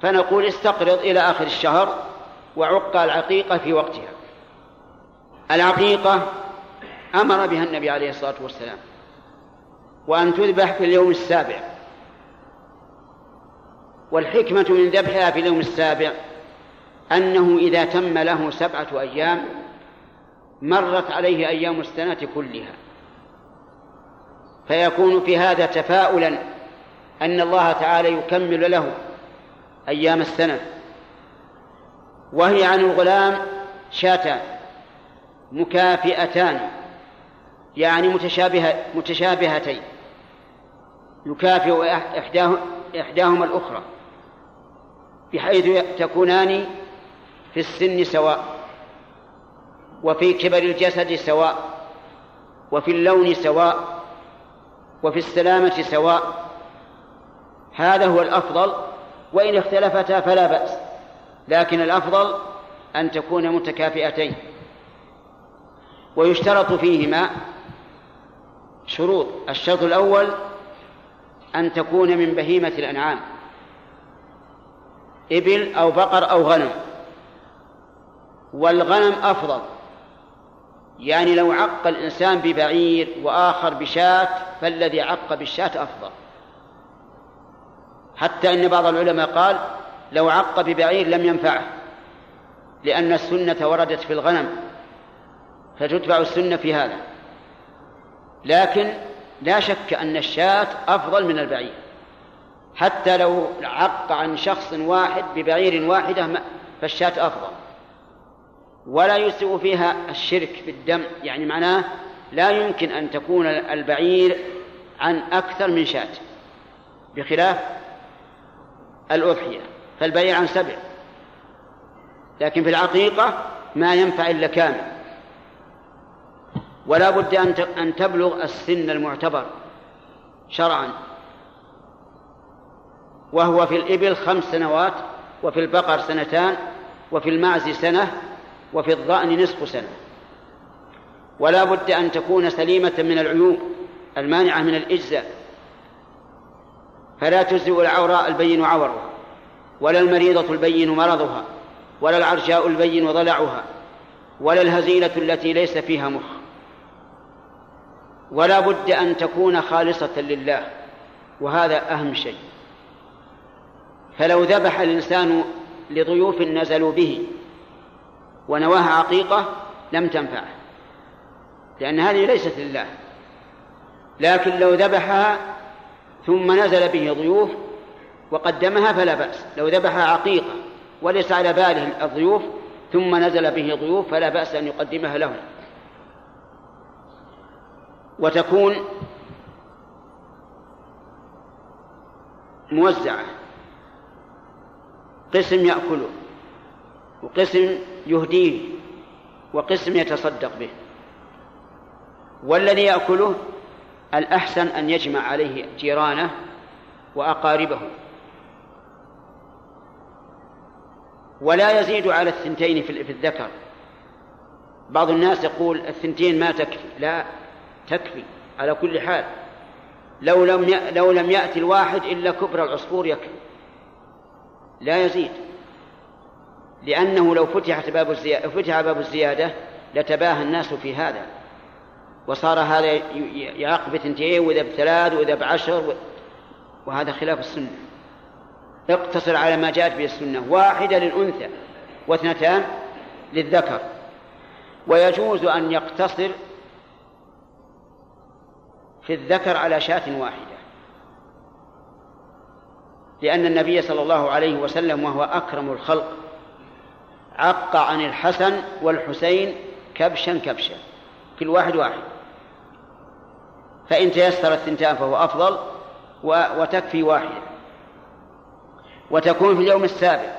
فنقول استقرض إلى آخر الشهر وعق العقيقة في وقتها. العقيقة أمر بها النبي عليه الصلاة والسلام. وأن تذبح في اليوم السابع. والحكمة من ذبحها في اليوم السابع أنه إذا تم له سبعة أيام مرت عليه أيام السنة كلها. فيكون في هذا تفاؤلا أن الله تعالى يكمل له أيام السنة. وهي عن الغلام شاتان مكافئتان يعني متشابهة متشابهتين. يكافئ إحداه إحداهما الأخرى بحيث تكونان في السن سواء وفي كبر الجسد سواء وفي اللون سواء وفي السلامة سواء. هذا هو الأفضل وإن اختلفتا فلا بأس. لكن الأفضل أن تكون متكافئتين. ويشترط فيهما شروط. الشرط الأول أن تكون من بهيمة الأنعام. إبل أو بقر أو غنم. والغنم أفضل. يعني لو عق الإنسان ببعير وآخر بشاة فالذي عق بالشاة أفضل. حتى أن بعض العلماء قال لو عق ببعير لم ينفعه لأن السنة وردت في الغنم فتتبع السنة في هذا. لكن لا شك أن الشاة أفضل من البعير. حتى لو عق عن شخص واحد ببعير واحدة فالشاة أفضل. ولا يسوء فيها الشرك بالدم يعني معناه لا يمكن أن تكون البعير عن أكثر من شاة. بخلاف الأضحية فالبعير عن سبع. لكن في العقيقة ما ينفع إلا كامل. ولا بد أن تبلغ السن المعتبر شرعا. وهو في الإبل خمس سنوات وفي البقر سنتان وفي المعز سنة وفي الضأن نصف سنة. ولا بد أن تكون سليمة من العيوب المانعة من الإجزاء. فلا تجزئ العوراء البين عورها ولا المريضة البين مرضها ولا العرجاء البين ضلعها ولا الهزيلة التي ليس فيها مخ. ولا بد أن تكون خالصة لله وهذا أهم شيء. فلو ذبح الإنسان لضيوف نزلوا به ونواها عقيقة لم تنفعه لأن هذه ليست لله. لكن لو ذبحها ثم نزل به ضيوف وقدمها فلا بأس. لو ذبحها عقيقة وليس على باله الضيوف ثم نزل به ضيوف فلا بأس أن يقدمها لهم. وتكون موزعة. قسم يأكله وقسم يهديه وقسم يتصدق به. والذي يأكله الأحسن أن يجمع عليه جيرانه وأقاربه. ولا يزيد على الثنتين في الذكر. بعض الناس يقول الثنتين ما تكفي. لا تكفي على كل حال. لو لم لو لم يأتي الواحد إلا كبر العصفور يكفي. لا يزيد. لأنه لو فتحت باب الزيادة فتح باب الزيادة لتباهى الناس في هذا. وصار هذا يعاقب بثنتين وإذا بثلاث وإذا بعشر وهذا خلاف السنة. اقتصر على ما جاءت به السنة. واحدة للأنثى واثنتان للذكر. ويجوز أن يقتصر في الذكر على شاة واحدة. لأن النبي صلى الله عليه وسلم وهو أكرم الخلق عق عن الحسن والحسين كبشا كبشا. كل واحد واحد. فإن تيسر الثنتان فهو أفضل وتكفي واحدة. وتكون في اليوم السابع.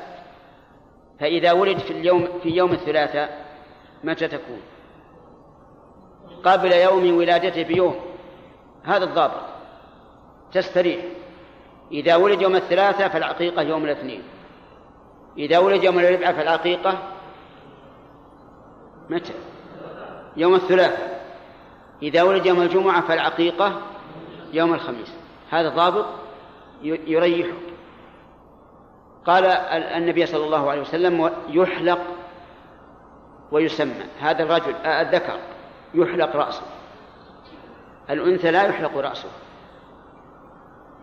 فإذا ولد في اليوم في يوم الثلاثاء متى تكون؟ قبل يوم ولادته بيوم. هذا الضابط. تستريح. إذا ولد يوم الثلاثاء فالعقيقة يوم الاثنين. إذا ولد يوم الأربعاء فالعقيقة متى؟ يوم الثلاثاء إذا ولد يوم الجمعة فالعقيقة يوم الخميس. هذا ضابط يريحك قال النبي صلى الله عليه وسلم يحلق ويسمى. هذا الرجل آه، الذكر. يحلق رأسه. الأنثى لا يحلق رأسه.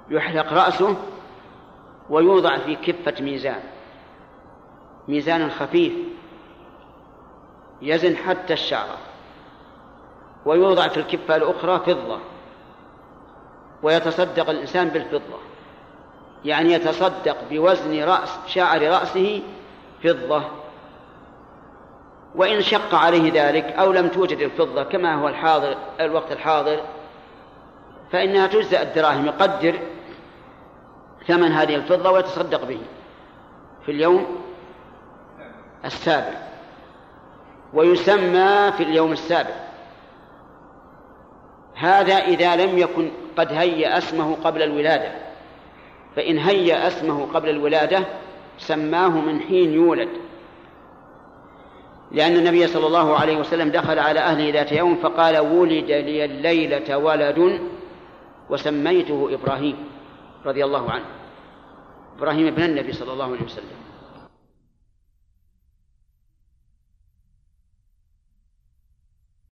يحلق رأسه ويوضع في كفة ميزان. ميزان خفيف. يزن حتى الشعر ويوضع في الكفة الأخرى فضة. ويتصدق الإنسان بالفضة. يعني يتصدق بوزن رأس شعر رأسه فضة. وإن شق عليه ذلك أو لم توجد الفضة كما هو الحاضر الوقت الحاضر فإنها تجزأ الدراهم. يقدر ثمن هذه الفضة ويتصدق به في اليوم السابع. ويسمى في اليوم السابع. هذا إذا لم يكن قد هيأ اسمه قبل الولادة. فإن هيأ اسمه قبل الولادة سماه من حين يولد. لأن النبي صلى الله عليه وسلم دخل على أهله ذات يوم فقال ولد لي الليلة ولد وسميته إبراهيم رضي الله عنه. إبراهيم ابن النبي صلى الله عليه وسلم.